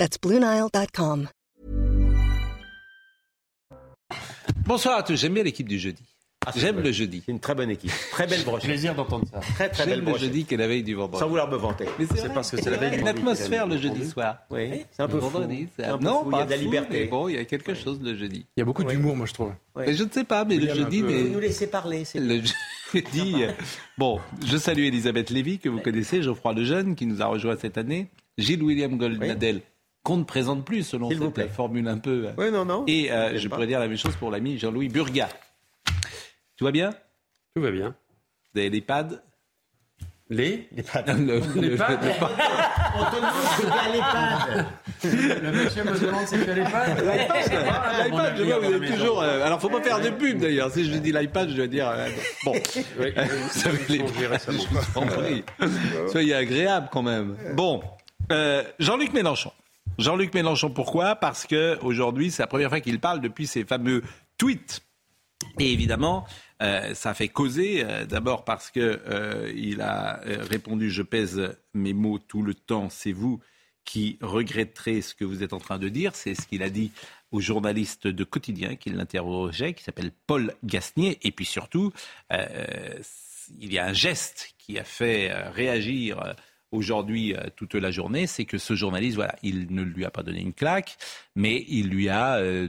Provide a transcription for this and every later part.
That's BlueNile.com. Bonsoir à tous, j'aime bien l'équipe du jeudi. Ah, J'aime le jeudi. C'est une très bonne équipe. Très belle brochette. Plaisir d'entendre ça. Très très belle J'aime le jeudi qu'est la veille du vendredi. Sans vouloir me vanter. Mais C'est vrai, parce que c'est la veille du vendredi atmosphère qu'il a le jeudi soir. Oui, c'est un peu vendredi, c'est C'est un peu non, fou, pas il y a de la liberté. mais bon, il y a quelque chose le jeudi. Il y a beaucoup d'humour, moi, je trouve. Ouais. Mais je ne sais pas, mais le jeudi, peu, mais Vous nous laissez parler. c'est le jeudi. euh, Bon, je salue Elisabeth Lévy, que vous connaissez, Geoffroy Lejeune, qui nous a rejoint cette année, Gilles William Goldnadel, qu'on ne présente plus selon S'il vous cette plaît. formule un peu. euh, Oui, non, non. Et euh, je pas. pourrais dire la même chose pour l'ami Jean-Louis Burga. Tout va bien? Tout va bien. Vous avez les pads? Les? Les pads. Le- le- pads le- On te demande c'est bien les pads. Le monsieur me demande si tu as les pads. L'iPad, je vois, vous avez toujours. euh, alors, faut pas faire de pub d'ailleurs. Si je dis l'iPad, je dois dire. euh, bon, Oui, vous savez, les- changé récemment. je vous en prie. Soyez agréable quand même. Bon, euh, Jean-Luc Mélenchon. Jean-Luc Mélenchon, pourquoi? Parce que aujourd'hui, c'est la première fois qu'il parle depuis ses fameux tweets. Et évidemment, euh, ça fait causer. euh, D'abord parce que euh, il a répondu "Je pèse mes mots tout le temps. C'est vous qui regretterez ce que vous êtes en train de dire." C'est ce qu'il a dit au journaliste de quotidien qui l'interrogeait, qui s'appelle Paul Gasnier. Et puis surtout, il y a un geste qui a fait réagir. Aujourd'hui, euh, toute la journée, c'est que ce journaliste, voilà, il ne lui a pas donné une claque, mais il lui a euh,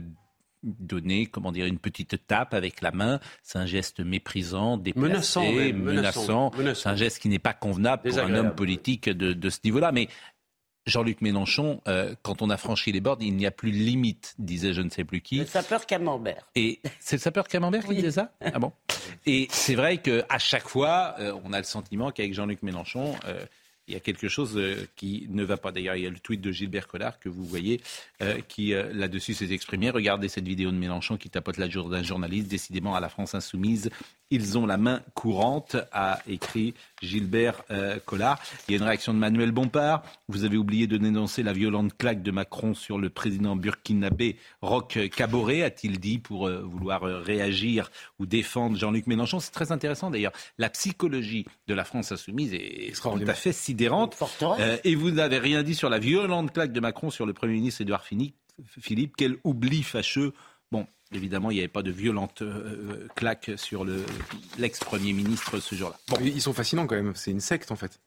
donner, comment dire, une petite tape avec la main. C'est un geste méprisant, déplacé, Menaçant même, menaçant. menaçant, menaçant. C'est un geste qui n'est pas convenable pour un homme politique de, de ce niveau-là. Mais Jean-Luc Mélenchon, euh, quand on a franchi les bornes, il n'y a plus de limite, disait je ne sais plus qui. Le sapeur camembert. Et c'est le sapeur Camembert qui disait ça? Ah bon? Et c'est vrai qu'à chaque fois, euh, on a le sentiment qu'avec Jean-Luc Mélenchon, euh, il y a quelque chose euh, qui ne va pas. D'ailleurs, il y a le tweet de Gilbert Collard que vous voyez euh, qui, euh, là-dessus, s'est exprimé. Regardez cette vidéo de Mélenchon qui tapote la jour d'un journaliste. Décidément, à la France insoumise, ils ont la main courante, a écrit Gilbert Collard. Il y a une réaction de Manuel Bompard. Vous avez oublié de dénoncer la violente claque de Macron sur le président burkinabé Roch Kaboré, a-t-il dit, pour vouloir réagir ou défendre Jean-Luc Mélenchon. C'est très intéressant d'ailleurs. La psychologie de la France insoumise est tout à fait sidérante. Euh, et vous n'avez rien dit sur la violente claque de Macron sur le Premier ministre Édouard Philippe. Quel oubli fâcheux. Bon, évidemment, il n'y avait pas de violente euh, claque sur le- l'ex-premier ministre ce jour-là. Bon, Ils sont fascinants quand même. C'est une secte en fait.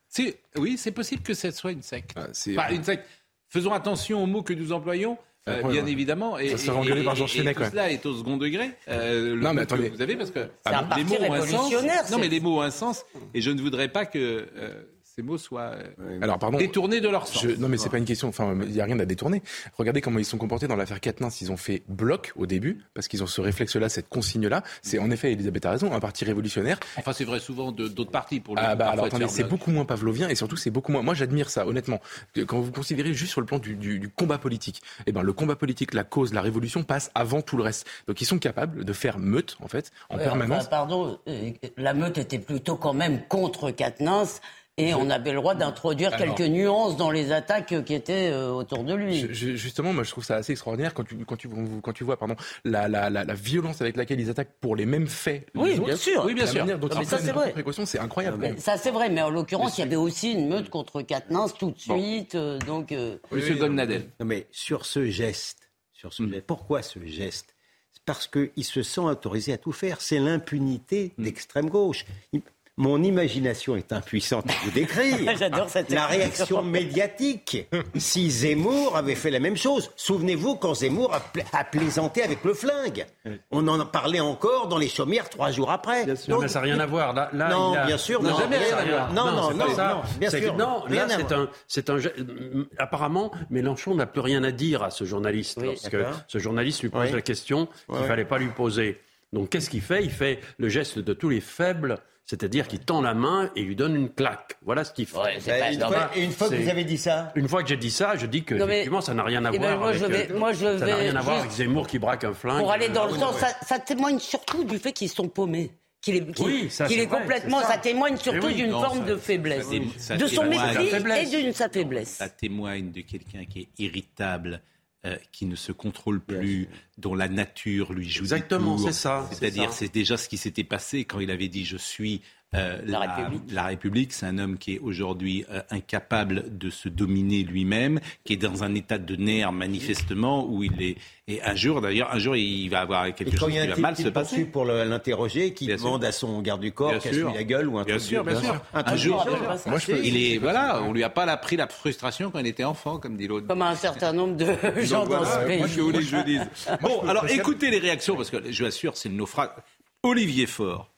oui, c'est possible que ce soit une secte. Ah, Enfin, une secte. Faisons attention aux mots que nous employons. Euh, bien évidemment, et, Ça se fait et- engueuler par et- Georges et tout ouais. cela est au second degré. euh, le Non, mais attendez. vous avez parce que les mots ont un sens. Non, mais les mots ont un sens, et je ne voudrais pas que euh, ces mots soient euh, Alors pardon. détournés de leur sens. Je- non mais c'est pas une question. Enfin, il y a rien à détourner. Regardez comment ils sont comportés dans l'affaire Quatennens. Ils ont fait bloc au début parce qu'ils ont ce réflexe-là, cette consigne-là. C'est en effet, Elisabeth a raison, un parti révolutionnaire. Enfin, c'est vrai souvent de- d'autres partis pour le Ah bah alors de attendez, c'est beaucoup moins pavlovien et surtout c'est beaucoup moins. Moi j'admire ça honnêtement. Quand vous considérez juste sur le plan du, du- du combat politique, eh ben le combat politique, la cause, la révolution passe avant tout le reste. Donc ils sont capables de faire meute en fait en Ouais, permanence. enfin, pardon, euh, la meute était plutôt quand même contre Quatennens et on avait le droit d'introduire Alors- quelques nuances dans les attaques euh, qui étaient euh, autour de lui. Je- je- justement, moi, je trouve ça assez extraordinaire quand tu, quand tu, quand tu vois pardon, la, la, la, la violence avec laquelle ils attaquent pour les mêmes faits. Oui, bien sûr. Oui, bien sûr. dont Non, mais ça, c'est vrai. c'est incroyable. Mais ça c'est vrai, mais en l'occurrence, il y avait aussi une meute contre Quatennens tout de suite, euh, donc. euh, Monsieur Golnadel. Non, mais sur ce geste, sur ce geste, pourquoi ce geste? Parce qu'il se sent autorisé à tout faire. C'est l'impunité d'extrême gauche. Mon imagination est impuissante à vous décrire. J'adore cette La réaction médiatique. Si Zemmour avait fait la même chose, souvenez-vous quand Zemmour a, pla- a plaisanté avec le flingue. On en parlait encore dans les chaumières trois jours après. Donc, mais ça n'a rien à voir. Là, là, Non, il a- bien sûr, non, non, jamais rien à voir. Non, non, non, ça. non, bien C'est sûr, Non, là, un, un. Apparemment, Mélenchon n'a plus rien à dire à ce journaliste Oui, parce que ce journaliste lui pose Oui. la question qu'il Ouais. fallait pas lui poser. Donc qu'est-ce qu'il fait? Il fait le geste de tous les faibles, c'est-à-dire qu'il tend la main et lui donne une claque. Voilà ce qu'il fait. Ouais, pas- une non, fois, et une fois que vous avez dit ça, Une fois que j'ai dit ça, je dis que Non, mais- effectivement, ça n'a rien à Eh ben, voir moi, avec, je vais- moi, je ça n'a vais rien à voir avec Zemmour qui braque un flingue. Pour aller dans le sens, ouais. ça, ça témoigne surtout du fait qu'ils sont paumés. Qu'il est, Oui, ça, est vrai, complètement, ça. ça. témoigne surtout oui, d'une forme ça- de faiblesse, ça dé- ça de son mépris Sa faiblesse. et d'une sa faiblesse. Ça témoigne de quelqu'un qui est irritable, euh, qui ne se contrôle plus, dont la nature lui joue des Exactement, c'est ça, c'est C'est-à-dire, c'est déjà ce qui s'était passé quand il avait dit je suis euh, La République. la République. C'est un homme qui est aujourd'hui euh, incapable de se dominer lui-même, qui est dans un état de nerfs manifestement où il est. Et un jour, d'ailleurs, un jour, il va avoir et quelque quand chose il y a qui va mal se passer. pour l'interroger, qui Bien sûr. demande à son garde du corps, Bien sûr. la gueule ou un Bien truc sûr, de- bien sûr. Un Un truc jour, moi, je peux- il est voilà, on lui a pas pris la frustration quand il était enfant, comme dit l'autre. Comme un certain nombre de gens Donc dans voilà, ce pays. Moi, je voulais que je le dise. Bon, alors écoutez les réactions, parce que je vous assure, c'est le naufrage. Olivier Faure.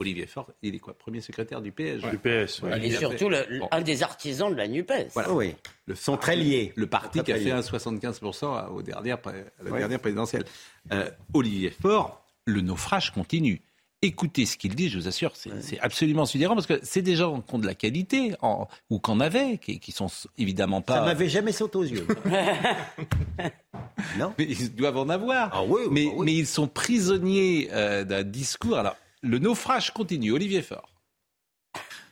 Olivier Faure, il est quoi Premier secrétaire du PS Du PS, ouais. Et surtout fait- le- Bon. un des artisans de la NUPES. Voilà. Oui, Le sont très liés. Le parti qui a fait un 75% aux dernières, à la dernière présidentielle. Euh, Olivier Faure, le naufrage continue. Écoutez ce qu'il dit, je vous assure, c'est absolument sidérant parce que c'est des gens qui ont de la qualité, en- ou qu'on avait, qui, qui sont évidemment Ça pas. m'avait jamais sauté aux yeux. non Mais ils doivent en avoir. Ah oui, mais, bah oui. mais ils sont prisonniers euh, d'un discours. Alors, le naufrage continue. Olivier Faure.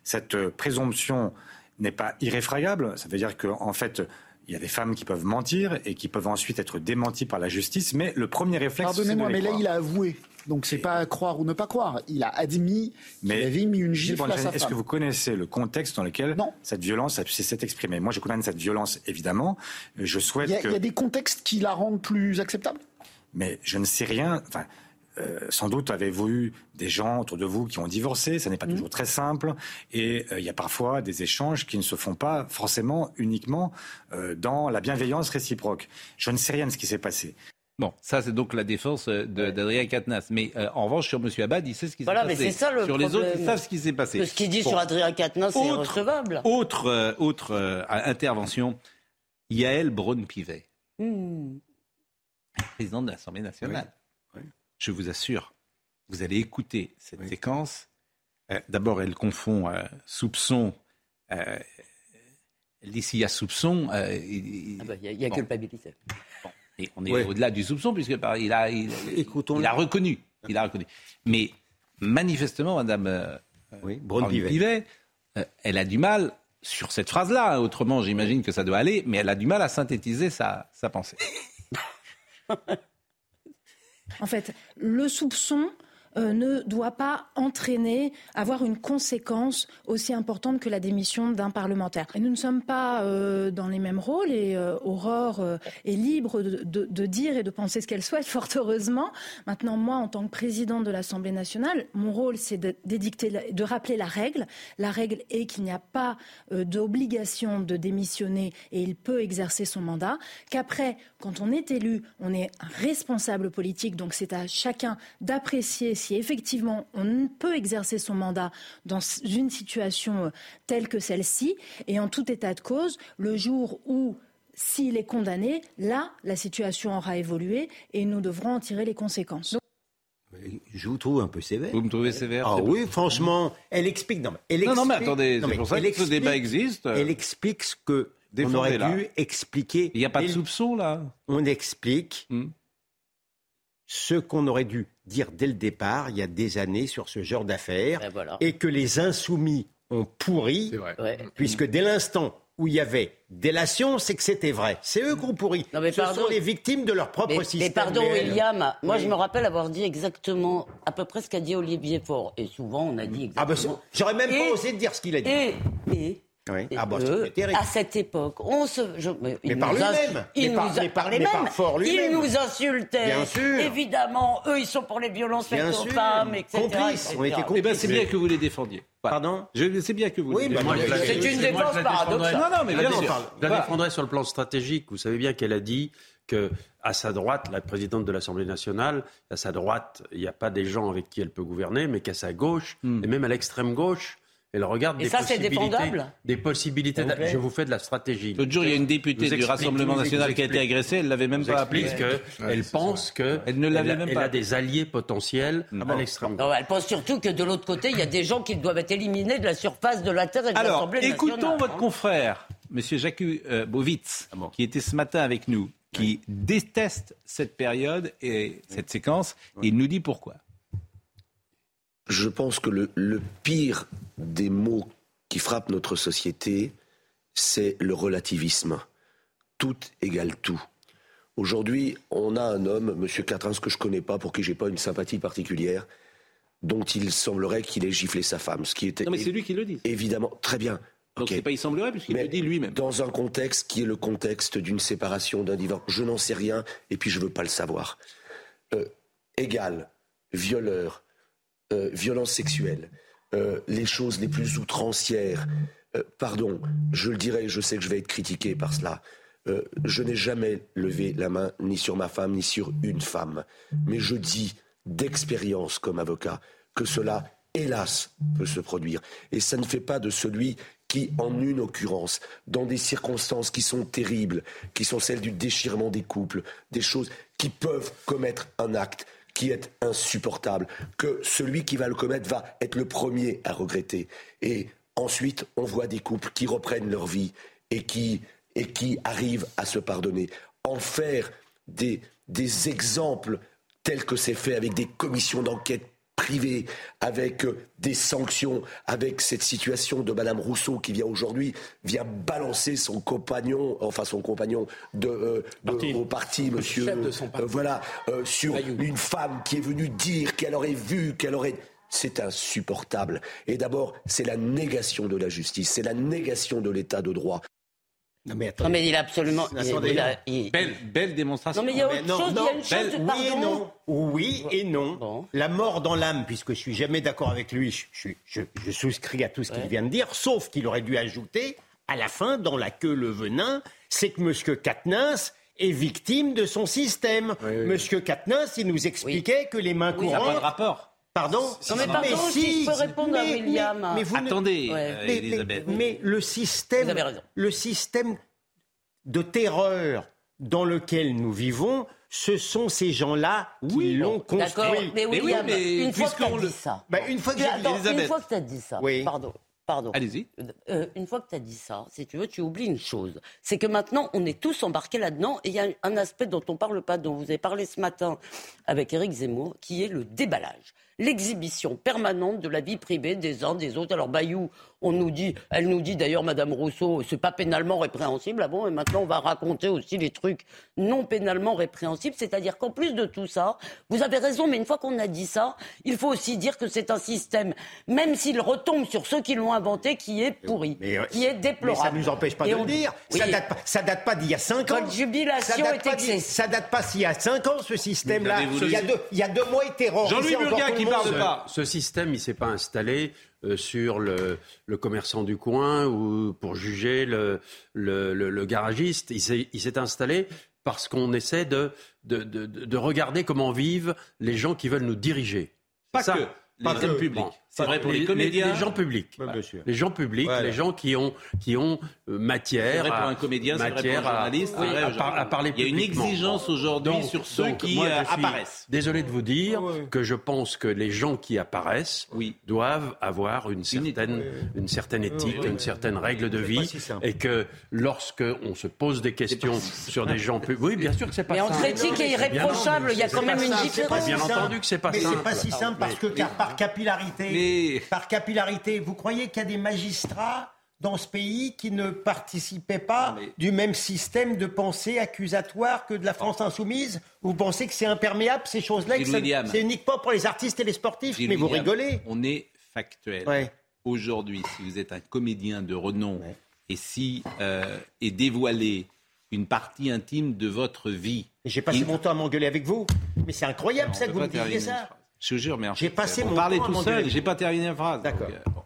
cette euh, présomption n'est pas irréfragable. Ça veut dire qu'en en fait, il y a des femmes qui peuvent mentir et qui peuvent ensuite être démenties par la justice. Mais le premier réflexe, Pardonnez-moi, mais là, croire. il a avoué. Donc, c'est pas croire ou ne pas croire. Il a admis qu'il Mais avait mis une gifle à sa Est-ce que vous connaissez le contexte dans lequel Non. cette violence s'est exprimée? Moi, je condamne cette violence, évidemment. Je souhaite Il y, a, que... il y a des contextes qui la rendent plus acceptable? Mais je ne sais rien. Enfin, euh, sans doute avez-vous eu des gens autour de vous qui ont divorcé. Ça n'est pas toujours très simple. Et euh, il y a parfois des échanges qui ne se font pas forcément uniquement euh, dans la bienveillance réciproque. Je ne sais rien de ce qui s'est passé. Bon, ça c'est donc la défense de- d'Adrien Quatennens. Mais euh, en revanche, sur M. Abad, il sait ce qui s'est Voilà, passé. mais c'est ça le sur les autres, ils savent ce qui s'est passé. Ce qu'il dit Bon. sur Adrien Quatennens, c'est Autre- irrecevable. Autre, euh, autre euh, intervention, Yael Braun-Pivet, présidente de l'Assemblée nationale. Je vous assure, vous allez écouter cette séquence. Euh, D'abord, elle confond euh, soupçon. euh, elle dit s'il y a soupçon, euh, il- Ah bah, y a, y a Bon. culpabilité. Et on est Ouais. au-delà du soupçon, puisque par- il a, il, il a reconnu. Il a reconnu. Mais manifestement, Madame euh, Oui, Braun-Pivet. Pivet, euh, elle a du mal sur cette phrase-là. hein. Autrement, j'imagine que ça doit aller, mais elle a du mal à synthétiser sa, sa pensée. En fait, le soupçon euh, ne doit pas entraîner, avoir une conséquence aussi importante que la démission d'un parlementaire. Et nous ne sommes pas euh, dans les mêmes rôles et euh, Aurore est libre de, dire et de penser ce qu'elle souhaite, fort heureusement. Maintenant, moi, en tant que présidente de l'Assemblée nationale, mon rôle, c'est de, de rappeler la règle. La règle est qu'il n'y a pas d'obligation de démissionner et il peut exercer son mandat. Qu'après, quand on est élu, on est responsable politique, donc c'est à chacun d'apprécier si effectivement on peut exercer son mandat dans une situation euh, telle que celle-ci. Et en tout état de cause, le jour où s'il est condamné, là, la situation aura évolué et nous devrons en tirer les conséquences. Je vous trouve un peu sévère. Vous me trouvez sévère Ah oui, franchement, elle explique. Non, mais, elle Non, non, mais attendez, c'est pour ça que ce débat existe. Elle explique ce que on aurait dû expliquer. Il n'y a pas de soupçon, là On explique Hmm. Ce qu'on aurait dû dire dès le départ, il y a des années, sur ce genre d'affaires, Ben voilà. et que les insoumis ont pourri, puisque dès l'instant où il y avait délation, c'est que c'était vrai. C'est eux qui ont pourri. Non, mais Ce pardon. sont les victimes de leur propre Mais, système. mais pardon. William, moi Oui. je me rappelle avoir dit exactement, à peu près ce qu'a dit Olivier Faure. Et souvent on a dit Ah exactement. c'est- j'aurais même Et- pas osé de dire ce qu'il a dit. Et, et, Oui. Ah bah, à cette époque, on se. je- mais par lui-même. insu- Il Mais par- nous a- mais par- par. Il nous insultait. Bien sûr. Évidemment, eux ils sont pour les violences faites aux femmes, etc. Complices. On était complices. Eh bien, c'est bien que vous les défendiez. Pardon Je- C'est bien que vous Oui, les bah, C'est une défense paradoxale. Non, non, mais bien sûr. je la défendrai sur le plan stratégique. Vous savez bien qu'elle a dit que à sa droite, la présidente de l'Assemblée nationale, à sa droite, il n'y a pas des gens avec qui elle peut gouverner, mais qu'à sa gauche, Hmm. et même à l'extrême gauche, Elle regarde Et des ça, c'est possibilités. défendable Des possibilités. Vous. Je vous fais de la stratégie. L'autre jour, il y a une députée vous du Rassemblement national qui a été agressée, elle l'avait même vous pas appelée. qu'elle pense que Elle ne l'avait a- même elle pas a des alliés potentiels à l'extrême Non, elle pense surtout que de l'autre côté, il y a des gens qui doivent être éliminés de la surface de la Terre et de Alors, l'Assemblée nationale. écoutons votre confrère, Monsieur Jacques euh, Bovitz, qui était ce matin avec nous, qui déteste cette période et cette séquence. et il nous dit pourquoi. Je pense que le, le pire des mots qui frappent notre société, c'est le relativisme. Tout égale tout. Aujourd'hui, on a un homme, M. Catrins, que je connais pas, pour qui j'ai pas une sympathie particulière, dont il semblerait qu'il ait giflé sa femme, ce qui était Non, mais c'est lui qui le dit. évidemment très bien. Donc c'est pas il semblerait, puisqu'il le dit lui-même. Dans un contexte qui est le contexte d'une séparation, d'un divorce. Je n'en sais rien et puis je veux pas le savoir. Euh, égal, violeur, euh, violence sexuelle, euh, les choses les plus outrancières. Euh, pardon, je le dirai, je sais que je vais être critiqué par cela. Je n'ai jamais levé la main ni sur ma femme ni sur une femme. Mais je dis d'expérience comme avocat que cela, hélas, peut se produire. Et ça ne fait pas de celui qui, en une occurrence, dans des circonstances qui sont terribles, qui sont celles du déchirement des couples, des choses qui peuvent commettre un acte qui est insupportable, que celui qui va le commettre va être le premier à regretter. Et ensuite, on voit des couples qui reprennent leur vie et qui, arrivent à se pardonner. En faire des exemples tels que c'est fait avec des commissions d'enquête avec euh, des sanctions, avec cette situation de Madame Rousseau qui vient aujourd'hui, vient balancer son compagnon, enfin son compagnon de, euh, de- au parti, monsieur, chef de son parti. euh, voilà, euh, sur une femme qui est venue dire qu'elle aurait vu, qu'elle aurait... C'est insupportable. Et d'abord, c'est la négation de la justice, c'est la négation de l'état de droit. Non mais Non, attendez. mais il a absolument. il- Attendez. il a- il- Belle, belle démonstration. Non, mais il y a Mais autre non, chose, il y non, a une chose, belle- pardon. oui et non. Oui et non. Bon. La mort dans l'âme, puisque je suis jamais d'accord avec lui, je, je- je- je souscris à tout ce qu'il vient de dire, sauf qu'il aurait dû ajouter, à la fin, dans la queue le venin, c'est que M. Katnins est victime de son système. Monsieur Katnins, il nous expliquait que les mains Ça n'a pas de courantes... rapport. Pardon Non, mais pardon, si je peux répondre à mais- William. mais- mais vous ne- Attendez, Ouais. euh, mais, Elisabeth. mais- mais le système, Vous avez raison. le système de terreur dans lequel nous vivons, ce sont ces gens-là qui Oui, l'ont construit. mais oui, William, mais une fois que tu as le- dit ça. Ben, une fois que Tu- j'ai attends, une Elisabeth. fois que tu as dit ça, Oui. pardon, pardon. Allez-y. Euh, une fois que tu as dit ça, si tu veux, tu oublies une chose. C'est que maintenant, on est tous embarqués là-dedans et il y a un aspect dont on parle pas, dont vous avez parlé ce matin avec Éric Zemmour, qui est le déballage. L'exhibition permanente de la vie privée des uns, des autres. Alors, Bayou, on nous dit, elle nous dit d'ailleurs, Madame Rousseau, c'est pas pénalement répréhensible. Ah bon, et maintenant, on va raconter aussi les trucs non pénalement répréhensibles. C'est-à-dire qu'en plus de tout ça, vous avez raison, mais une fois qu'on a dit ça, il faut aussi dire que c'est un système, même s'il retombe sur ceux qui l'ont inventé, qui est pourri, Mais, qui est Mais déplorable. ça ne nous empêche pas Et de on- le dire. Oui. Ça date pas, ça date pas d'il y a cinq ans. Votre jubilation ça date est pas excessive. Ça date pas s'il y a cinq ans, ce système-là. Il, y a deux, il y a deux mois, il terrorisait Jean-Louis encore tout qui pas. Ce système, il s'est pas installé euh, sur le, le commerçant du coin ou pour juger le, le, le- le garagiste. Il s'est installé parce qu'on essaie de, de, de, de regarder comment vivent les gens qui veulent nous diriger. Pas Ça. que. Les Pas que. Bon. C'est vrai pour les, comédiens. Les, gens publics. Ouais, bien sûr. Les gens publics, Voilà. les gens qui ont, qui ont euh, matière. C'est vrai pour à- un comédien, c'est vrai pour un journaliste, à, vrai à aujourd'hui. par- à parler Il y a une exigence aujourd'hui sur ceux donc, qui moi, euh, apparaissent. Désolé de vous dire Ouais. que je pense que les gens qui apparaissent Oui. doivent avoir une certaine, une certaine éthique, Ouais. une certaine règle de vie, si et que lorsque on se pose des questions sur des gens publics, oui, bien sûr que c'est pas Mais entre éthique et irréprochable, il y a quand même une différence. Bien entendu que c'est pas mais simple. c'est pas si simple parce que par capillarité, Mais- par capillarité, vous croyez qu'il y a des magistrats dans ce pays qui ne participaient pas mais- du même système de pensée accusatoire que de la France insoumise? Vous pensez que c'est imperméable ces choses-là. C'est uniquement pour les artistes et les sportifs? Mais vous rigolez On est factuel. Ouais. Aujourd'hui, si vous êtes un comédien de renom et si euh, est dévoilé une partie intime de votre vie, J'ai passé mon temps à m'engueuler avec vous. Mais c'est incroyable ça que vous me disiez ça. Je vous jure, mais en J'ai fait, passé on mon à tout seul, j'ai pas terminé la phrase. D'accord. euh, bon.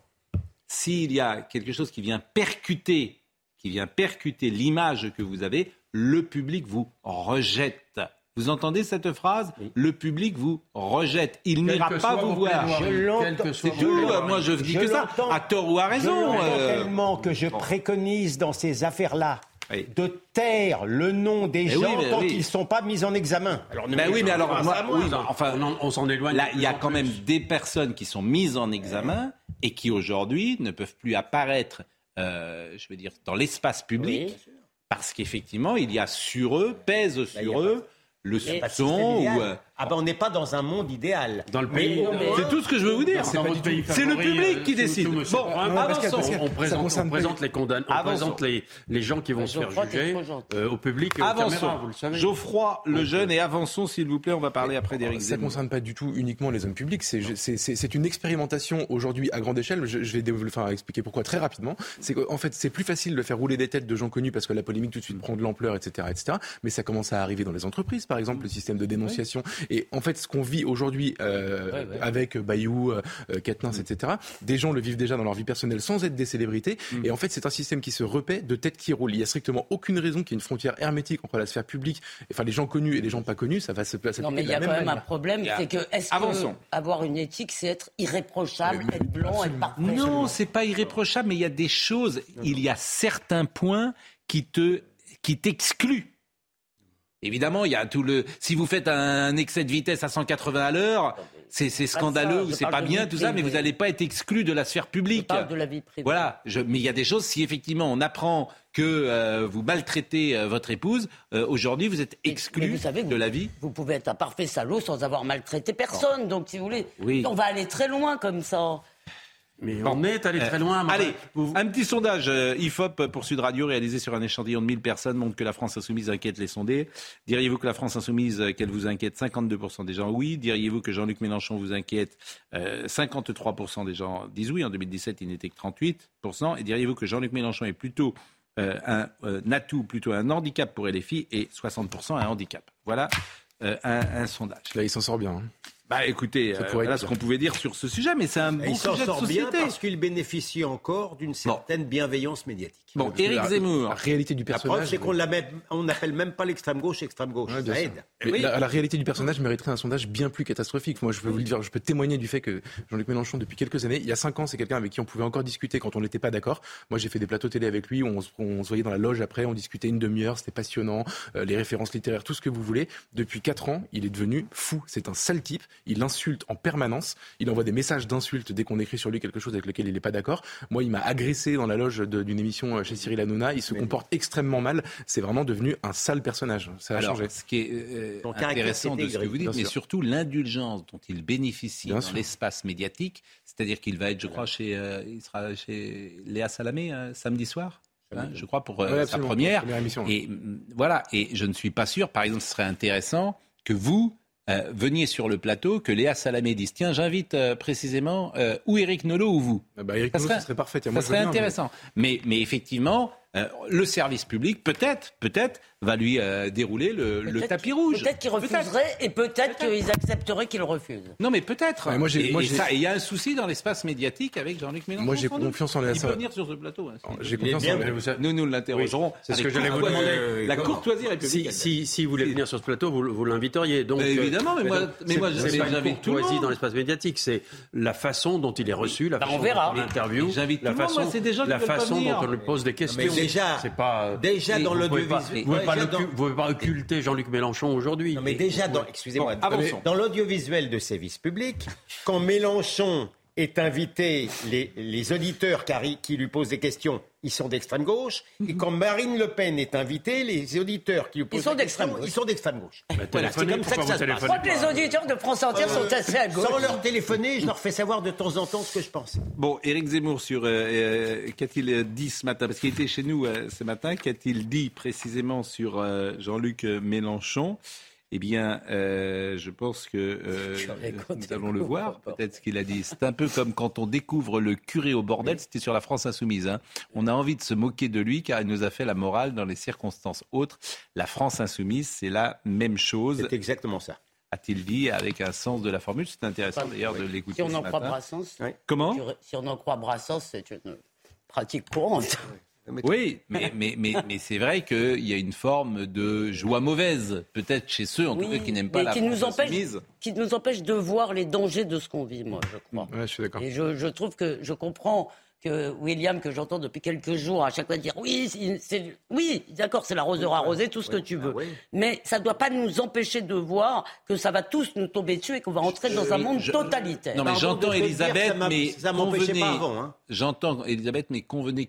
S'il y a quelque chose qui vient percuter, qui vient percuter l'image que vous avez, le public vous rejette. Vous entendez cette phrase Le public vous rejette. Il n'ira pas vous voir. Je C'est tout. plaidoiries. Moi, je dis Je que ça. À tort ou à Je raison. l'entends euh, tellement que je préconise dans ces affaires-là Oui. de taire le nom des gens oui, oui. qu'ils ne sont pas mis en examen. Alors, Ben oui, mais alors, moi, moi. enfin, On, en- on s'en éloigne. Là, il y a plus quand même des personnes qui sont mises en examen et qui aujourd'hui ne peuvent plus apparaître, euh, je veux dire, dans l'espace public Oui. parce qu'effectivement, il y a sur eux, pèse Bah, sur eux le soupçon ou. euh, Ah ben on n'est pas dans un monde idéal. Dans le pays. C'est tout ce que je veux vous dire. C'est le public euh, qui décide. Bon. Pascal, Pascal, on présente, les condamnés, on Avançons. présente les, les gens qui vont se faire juger euh, au public et aux Avançons. caméras, vous le savez. Geoffroy le jeune et avançons s'il vous plaît. On va parler après d'Éric Ça ne concerne pas du tout uniquement les hommes publics. C'est c'est- c'est- c'est une expérimentation aujourd'hui à grande échelle. Je, vais enfin, expliquer pourquoi très rapidement. C'est qu'en fait, c'est plus facile de faire rouler des têtes de gens connus parce que la polémique tout de suite prend de l'ampleur, etc., etc. Mais ça commence à arriver dans les entreprises, par exemple, le système de dénonciation. Et en fait, ce qu'on vit aujourd'hui euh, Ouais, ouais. avec Bayou, euh, euh, Quatennens, etc., des gens le vivent déjà dans leur vie personnelle sans être des célébrités. Et en fait, c'est un système qui se repaît de têtes qui roulent. Il y a strictement aucune raison qu'il y ait une frontière hermétique entre la sphère publique, enfin les gens connus et les gens pas connus. Ça va se placer. Non, mais il y a quand même un problème, c'est que est-ce que avoir une éthique, c'est être irréprochable, Oui, être blanc, être parfait? Non, c'est pas irréprochable, mais il y a des choses, il y a certains points qui te, qui t'excluent. Évidemment, il y a tout le. Si vous faites un excès de vitesse à 180 à l'heure, c'est scandaleux je ou c'est pas bien, tout ça, mais vous n'allez pas être exclu de la sphère Je publique. parle de la vie privée. Voilà, je, mais il y a des choses, si effectivement on apprend que euh, vous maltraitez euh, votre épouse, euh, aujourd'hui vous êtes exclu mais vous savez, de vous- la vie. Vous pouvez être un parfait salaud sans avoir maltraité personne. Donc, si vous voulez, Oui. on va aller très loin comme ça. Mais on est allé très loin. Allez, vous- un petit sondage euh, IFOP pour Sud Radio réalisé sur un échantillon de 1000 personnes montre que la France insoumise inquiète les sondés. Diriez-vous que la France insoumise, euh, qu'elle vous inquiète 52% des gens oui. Diriez-vous que Jean-Luc Mélenchon vous inquiète Euh, 53% des gens disent oui? En 2017, il n'était que 38%. Et diriez-vous que Jean-Luc Mélenchon est plutôt euh, un, euh, atout, plutôt un handicap pour LFI et 60% un handicap? Voilà euh, un, un sondage. Là, il s'en sort bien. hein. Bah écoutez, euh, pourrait voilà être ce qu'on pouvait dire sur ce sujet, mais c'est un bon il s'en sujet de sort bien société. parce qu'il bénéficie encore d'une certaine bienveillance médiatique. Bon, Éric la- Zemmour. La réalité du La preuve, personnage. c'est qu'on n'appelle même pas l'extrême gauche extrême gauche. Ouais, bien ça sûr. aide. Mais Oui. la, la réalité du personnage mériterait un sondage bien plus catastrophique. Moi, je peux vous le dire, je peux témoigner du fait que Jean-Luc Mélenchon, depuis quelques années, il y a cinq ans, c'est quelqu'un avec qui on pouvait encore discuter quand on n'était pas d'accord. Moi, j'ai fait des plateaux télé avec lui, où on, se- on se voyait dans la loge après, on discutait une demi-heure, c'était passionnant, euh, les références littéraires, tout ce que vous voulez. Depuis quatre ans, il est devenu fou. C'est un sale type. Il insulte en permanence. Il envoie des messages d'insultes dès qu'on écrit sur lui quelque chose avec lequel il n'est pas d'accord. Moi, il m'a agressé dans la loge d'une émission euh, chez Cyril Hanouna. Il se comporte extrêmement mal. C'est vraiment devenu un sale personnage. Ça a Alors, changé. ce qui est euh, intéressant de ce que vous dites, mais surtout l'indulgence dont il bénéficie Bien dans l'espace médiatique, c'est-à-dire qu'il va être, je crois, chez, euh, il sera chez Léa Salamé euh, samedi soir, hein, je crois, pour euh, Ouais, sa première. Première émission, ouais. Et mm, voilà, et je ne suis pas sûr, par exemple, ce serait intéressant que vous euh, veniez sur le plateau, que Léa Salamé dise tiens, j'invite euh, précisément euh, ou Éric Nolot ou vous. Ah bah, Eric Ça Nolot, serait- ça serait parfait. Ça moi, veux serait bien, mais- intéressant. Mais, mais effectivement, euh, le service public, peut-être, peut-être, va lui euh, dérouler le, tapis rouge. Peut-être qu'ils refuseraient et peut-être qu'ils accepteraient qu'ils refusent. Non, mais peut-être. Ouais, moi, j'ai- et, moi, et j'ai- ça, et il y a un souci dans l'espace médiatique avec Jean-Luc Mélenchon. Moi, j'ai confiance en Léa Il peut venir sur ce plateau. hein. J'ai confiance bien, en vous- Nous, nous l'interrogerons. c'est ce que j'allais vous demander. La courtoisie Si, républicaine. si, si vous voulez venir sur ce plateau, vous, vous l'inviteriez. Donc, Mais euh, évidemment, mais moi- mais moi, je- c'est pas une j'invite tout le courtoisie dans l'espace médiatique, c'est la façon dont il est reçu, la Bah, on façon dont on l'interview, la façon, dont on lui pose des questions. Déjà- c'est pas. Déjà dans l'audiovisuel. vous vous pouvez pas occulter Jean-Luc Mélenchon aujourd'hui. Non, mais déjà, dans, excusez-moi, dans l'audiovisuel de service public, quand Mélenchon est invité, les, les auditeurs qui lui posent des questions, ils sont d'extrême gauche. Et quand Marine Le Pen est invitée, les auditeurs qui lui posent sont des questions, d'extrême gauche. ils sont d'extrême gauche. Bah, Voilà, c'est comme ça que ça se passe. Je crois que les auditeurs de France Entière sont assez à gauche. Sans leur téléphoner, je leur fais savoir de temps en temps ce que je pense. Bon, Éric Zemmour, sur euh, euh, qu'a-t-il dit ce matin? Parce qu'il était chez nous euh, ce matin. Qu'a-t-il dit précisément sur euh, Jean-Luc Mélenchon? Eh bien, euh, je pense que euh, nous allons le voir. Peut-être ce qu'il a dit. C'est un peu comme quand on découvre le curé au bordel. C'était sur la France insoumise. hein. On a envie de se moquer de lui car il nous a fait la morale dans les circonstances autres. La France insoumise, c'est la même chose. C'est exactement ça. A-t-il dit avec un sens de la formule C'est intéressant d'ailleurs de l'écouter. Si on ce en croit matin. Brassens, Ouais. Comment? si on en croit Brassens, c'est une pratique courante. Oui, mais, mais, mais, mais c'est vrai qu'il y a une forme de joie mauvaise, peut-être chez ceux, en tout cas, qui n'aiment pas la qui nous, empêche, qui nous empêche de voir les dangers de ce qu'on vit, moi, je crois. Ouais, je suis d'accord. Et je, je trouve que je comprends que William, que j'entends depuis quelques jours, à chaque fois dire oui, c'est- c'est- oui, d'accord, c'est l'arroseur arrosé, tout ce que tu veux. oui. Mais ça ne doit pas nous empêcher de voir que ça va tous nous tomber dessus et qu'on va entrer dans un monde je- totalitaire. Non, mais j'entends Elisabeth, mais ça m'empêchait pas avant, hein. J'entends Elisabeth, mais convenez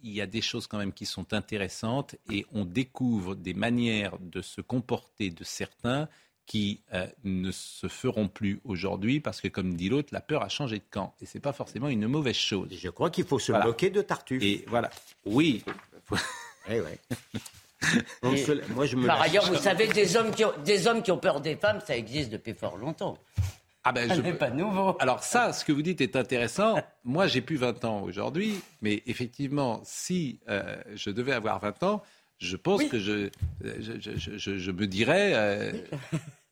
qu'il y a des choses quand même qui sont intéressantes et on découvre des manières de se comporter de certains qui euh, ne se feront plus aujourd'hui parce que, comme dit l'autre, la peur a changé de camp et c'est pas forcément une mauvaise chose. Je crois qu'il faut se Voilà. moquer de Tartuffe. Et voilà, oui. Eh ouais. Et- se- Moi, je me Par ailleurs, vous savez, des hommes, qui ont, des hommes qui ont peur des femmes, ça existe depuis fort longtemps. Ah ben, je n'est pas nouveau. Alors ça, ce que vous dites est intéressant. Moi, j'ai plus 20 ans aujourd'hui, mais effectivement, si euh, je devais avoir 20 ans, je pense Oui. que je, euh, je, je- je- je me dirais, euh,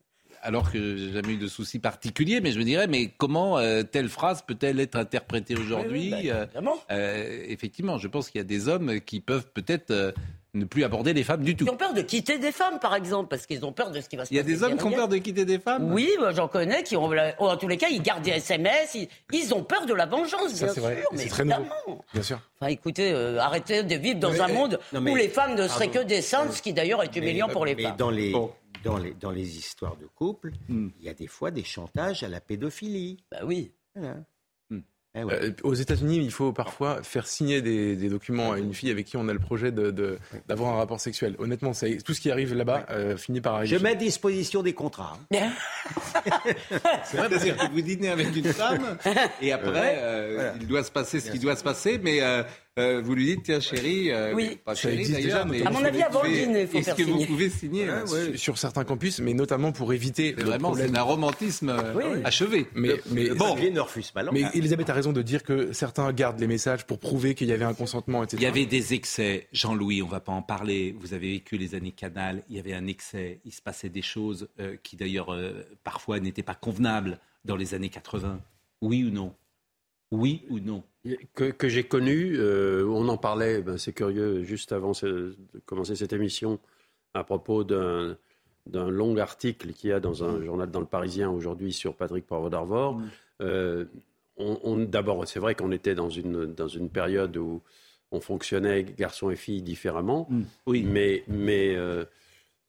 alors que j'ai jamais eu de soucis particuliers, mais je me dirais, mais comment euh, telle phrase peut-elle être interprétée aujourd'hui Oui, oui, bah, Euh, euh, Effectivement, je pense qu'il y a des hommes qui peuvent peut-être euh, ne plus aborder les femmes du tout. Qui ont peur de quitter des femmes, par exemple, parce qu'ils ont peur de ce qui va se Il y a passer. des hommes qui ont peur de quitter des femmes? Oui, moi, j'en connais qui ont. oh, en tous les cas, ils gardent des SMS. Ils, ils ont peur de la vengeance, Ça, bien c'est sûr. vrai. Mais C'est très nouveau. évidemment. Bien sûr. Enfin, écoutez, euh, arrêtez de vivre dans Mais, un euh, monde non, mais- où les femmes ne seraient que des saintes, ce qui d'ailleurs est humiliant Mais- pour les mais femmes. Dans les, Bon. Dans, les, dans les histoires de couple, Hmm. il y a des fois des chantages à la pédophilie. Bah oui. Voilà. Hmm. Eh ouais. Euh, aux États-Unis, il faut parfois faire signer des, des documents à une fille avec qui on a le projet de- de- d'avoir un rapport sexuel. Honnêtement, ça- tout ce qui arrive là-bas euh, finit par arriver. Je mets à disposition des contrats. hein. C'est vrai, c'est-à-dire que vous dînez avec une femme et après, euh, il doit se passer ce qui doit se passer, mais euh, euh, vous lui dites, tiens chérie, euh, Oui. pas Ça chérie existe d'ailleurs, déjà, mais À mon avis, avant le dîner, il faut Est-ce que vous pouvez signer là Sur- sur certains campus, mais notamment pour éviter C'est Vraiment, c'est un romantisme euh, Oui. achevé. Mais, ne refuse pas mais. Elisabeth a raison de dire que certains gardent les messages pour prouver qu'il y avait un consentement, etc. Il y avait des excès. Jean-Louis, on va pas en parler. Vous avez vécu les années Canal. Il y avait un excès. Il se passait des choses euh, qui d'ailleurs euh, parfois n'étaient pas convenables dans les années 80. Oui ou non? Oui ou non? Que, que j'ai connu, euh, on en parlait, ben, c'est curieux, juste avant de commencer cette émission, à propos d'un long article qu'il y a dans un journal dans le Parisien aujourd'hui sur Patrick Poivre d'Arvor. Euh, on, on- D'abord, c'est vrai qu'on était dans une, dans une période où on fonctionnait, garçons et filles, différemment. Oui. Mais, mais euh,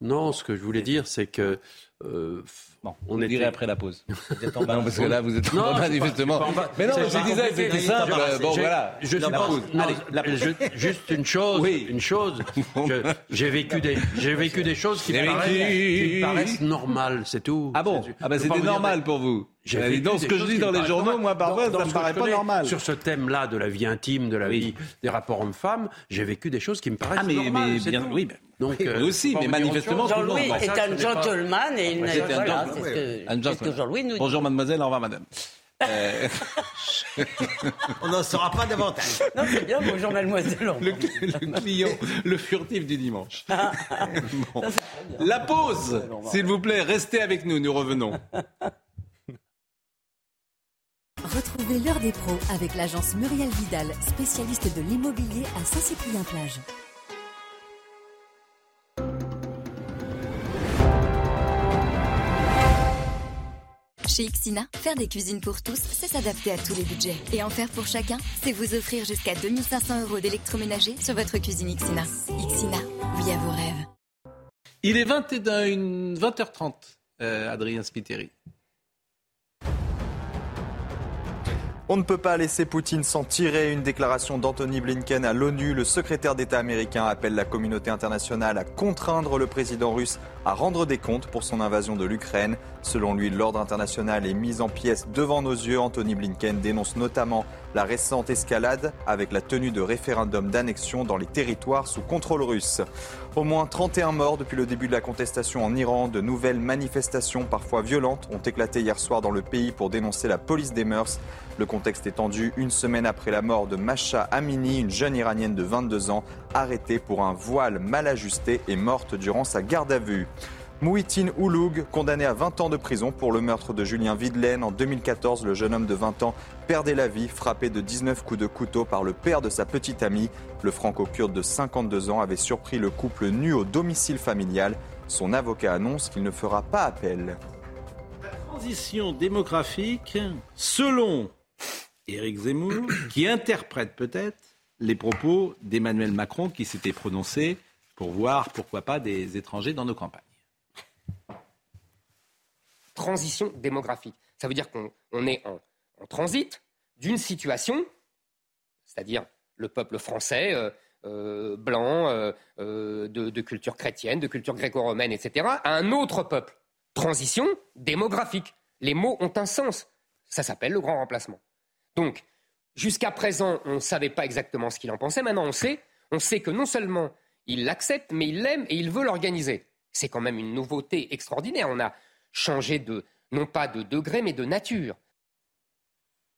non, ce que je voulais dire, c'est que euh, Bon, on on était- dirait après la pause. Vous êtes en Non, parce que là, vous êtes Non, en pas- manifestement. bas. Mais non, mais je disais, c'était simple. Je- Bon, je- voilà. Je La pause. non, Allez, la pause. je- juste une chose. Oui. Une chose. J'ai vécu des, vécu des choses qui paraissent, qui paraissent normales, c'est tout. Ah bon? Ah bah c'était normal pour vous. J'ai dans ce que je dis dans les journaux, moi, parfois, ça me paraît pas normal. Sur ce thème-là de la vie intime, de la vie des rapports hommes-femmes, j'ai vécu des choses qui me paraissent Ah mais, normales. mais c'est bien, oui, Donc, oui, euh, aussi, pas mais manifestement. Jean-Louis est un pas- gentleman et il n'a- un voilà, gentleman. c'est ce que. Jean-Louis nous dit. Bonjour mademoiselle, au revoir madame. Euh, On n'en saura pas davantage. Non, c'est bien, bonjour mademoiselle. le, le client, le furtif du dimanche. Bon. La pause, s'il vous plaît, restez avec nous, nous revenons. Retrouvez l'heure des pros avec l'agence Muriel Vidal, spécialiste de l'immobilier à Saint-Cyprien-Plage. Chez Ixina, faire des cuisines pour tous, c'est s'adapter à tous les budgets. Et en faire pour chacun, c'est vous offrir jusqu'à 2500 euros d'électroménager sur votre cuisine Ixina. Ixina, oui à vos rêves. Il est 21, 20h30, euh, Adrien Spiteri. On ne peut pas laisser Poutine s'en tirer. Une déclaration d'Anthony Blinken à l'ONU. Le secrétaire d'État américain appelle la communauté internationale à contraindre le président russe à rendre des comptes pour son invasion de l'Ukraine. Selon lui, l'ordre international est mis en pièces devant nos yeux. Anthony Blinken dénonce notamment la récente escalade avec la tenue de référendums d'annexion dans les territoires sous contrôle russe. Au moins 31 morts depuis le début de la contestation en Iran. De nouvelles manifestations, parfois violentes, ont éclaté hier soir dans le pays pour dénoncer la police des mœurs. Le contexte est tendu une semaine après la mort de Masha Amini, une jeune iranienne de 22 ans, arrêtée pour un voile mal ajusté et morte durant sa garde à vue. Mouhitine Ouloug, condamné à 20 ans de prison pour le meurtre de Julien Videlaine. En 2014, le jeune homme de 20 ans perdait la vie, frappé de 19 coups de couteau par le père de sa petite amie. Le franco-kurde de 52 ans avait surpris le couple nu au domicile familial. Son avocat annonce qu'il ne fera pas appel. La transition démographique, selon Éric Zemmour, qui interprète peut-être les propos d'Emmanuel Macron qui s'était prononcé pour voir, pourquoi pas, des étrangers dans nos campagnes. Transition démographique. Ça veut dire qu'on on est en, transit d'une situation, c'est-à-dire le peuple français, euh, euh, blanc, euh, de, de culture chrétienne, de culture gréco-romaine, etc., à un autre peuple. Transition démographique. Les mots ont un sens. Ça s'appelle le grand remplacement. Donc, jusqu'à présent, on ne savait pas exactement ce qu'il en pensait. Maintenant, on sait. On sait que non seulement il l'accepte, mais il l'aime et il veut l'organiser. C'est quand même une nouveauté extraordinaire. On a changé de, non pas de degré, mais de nature.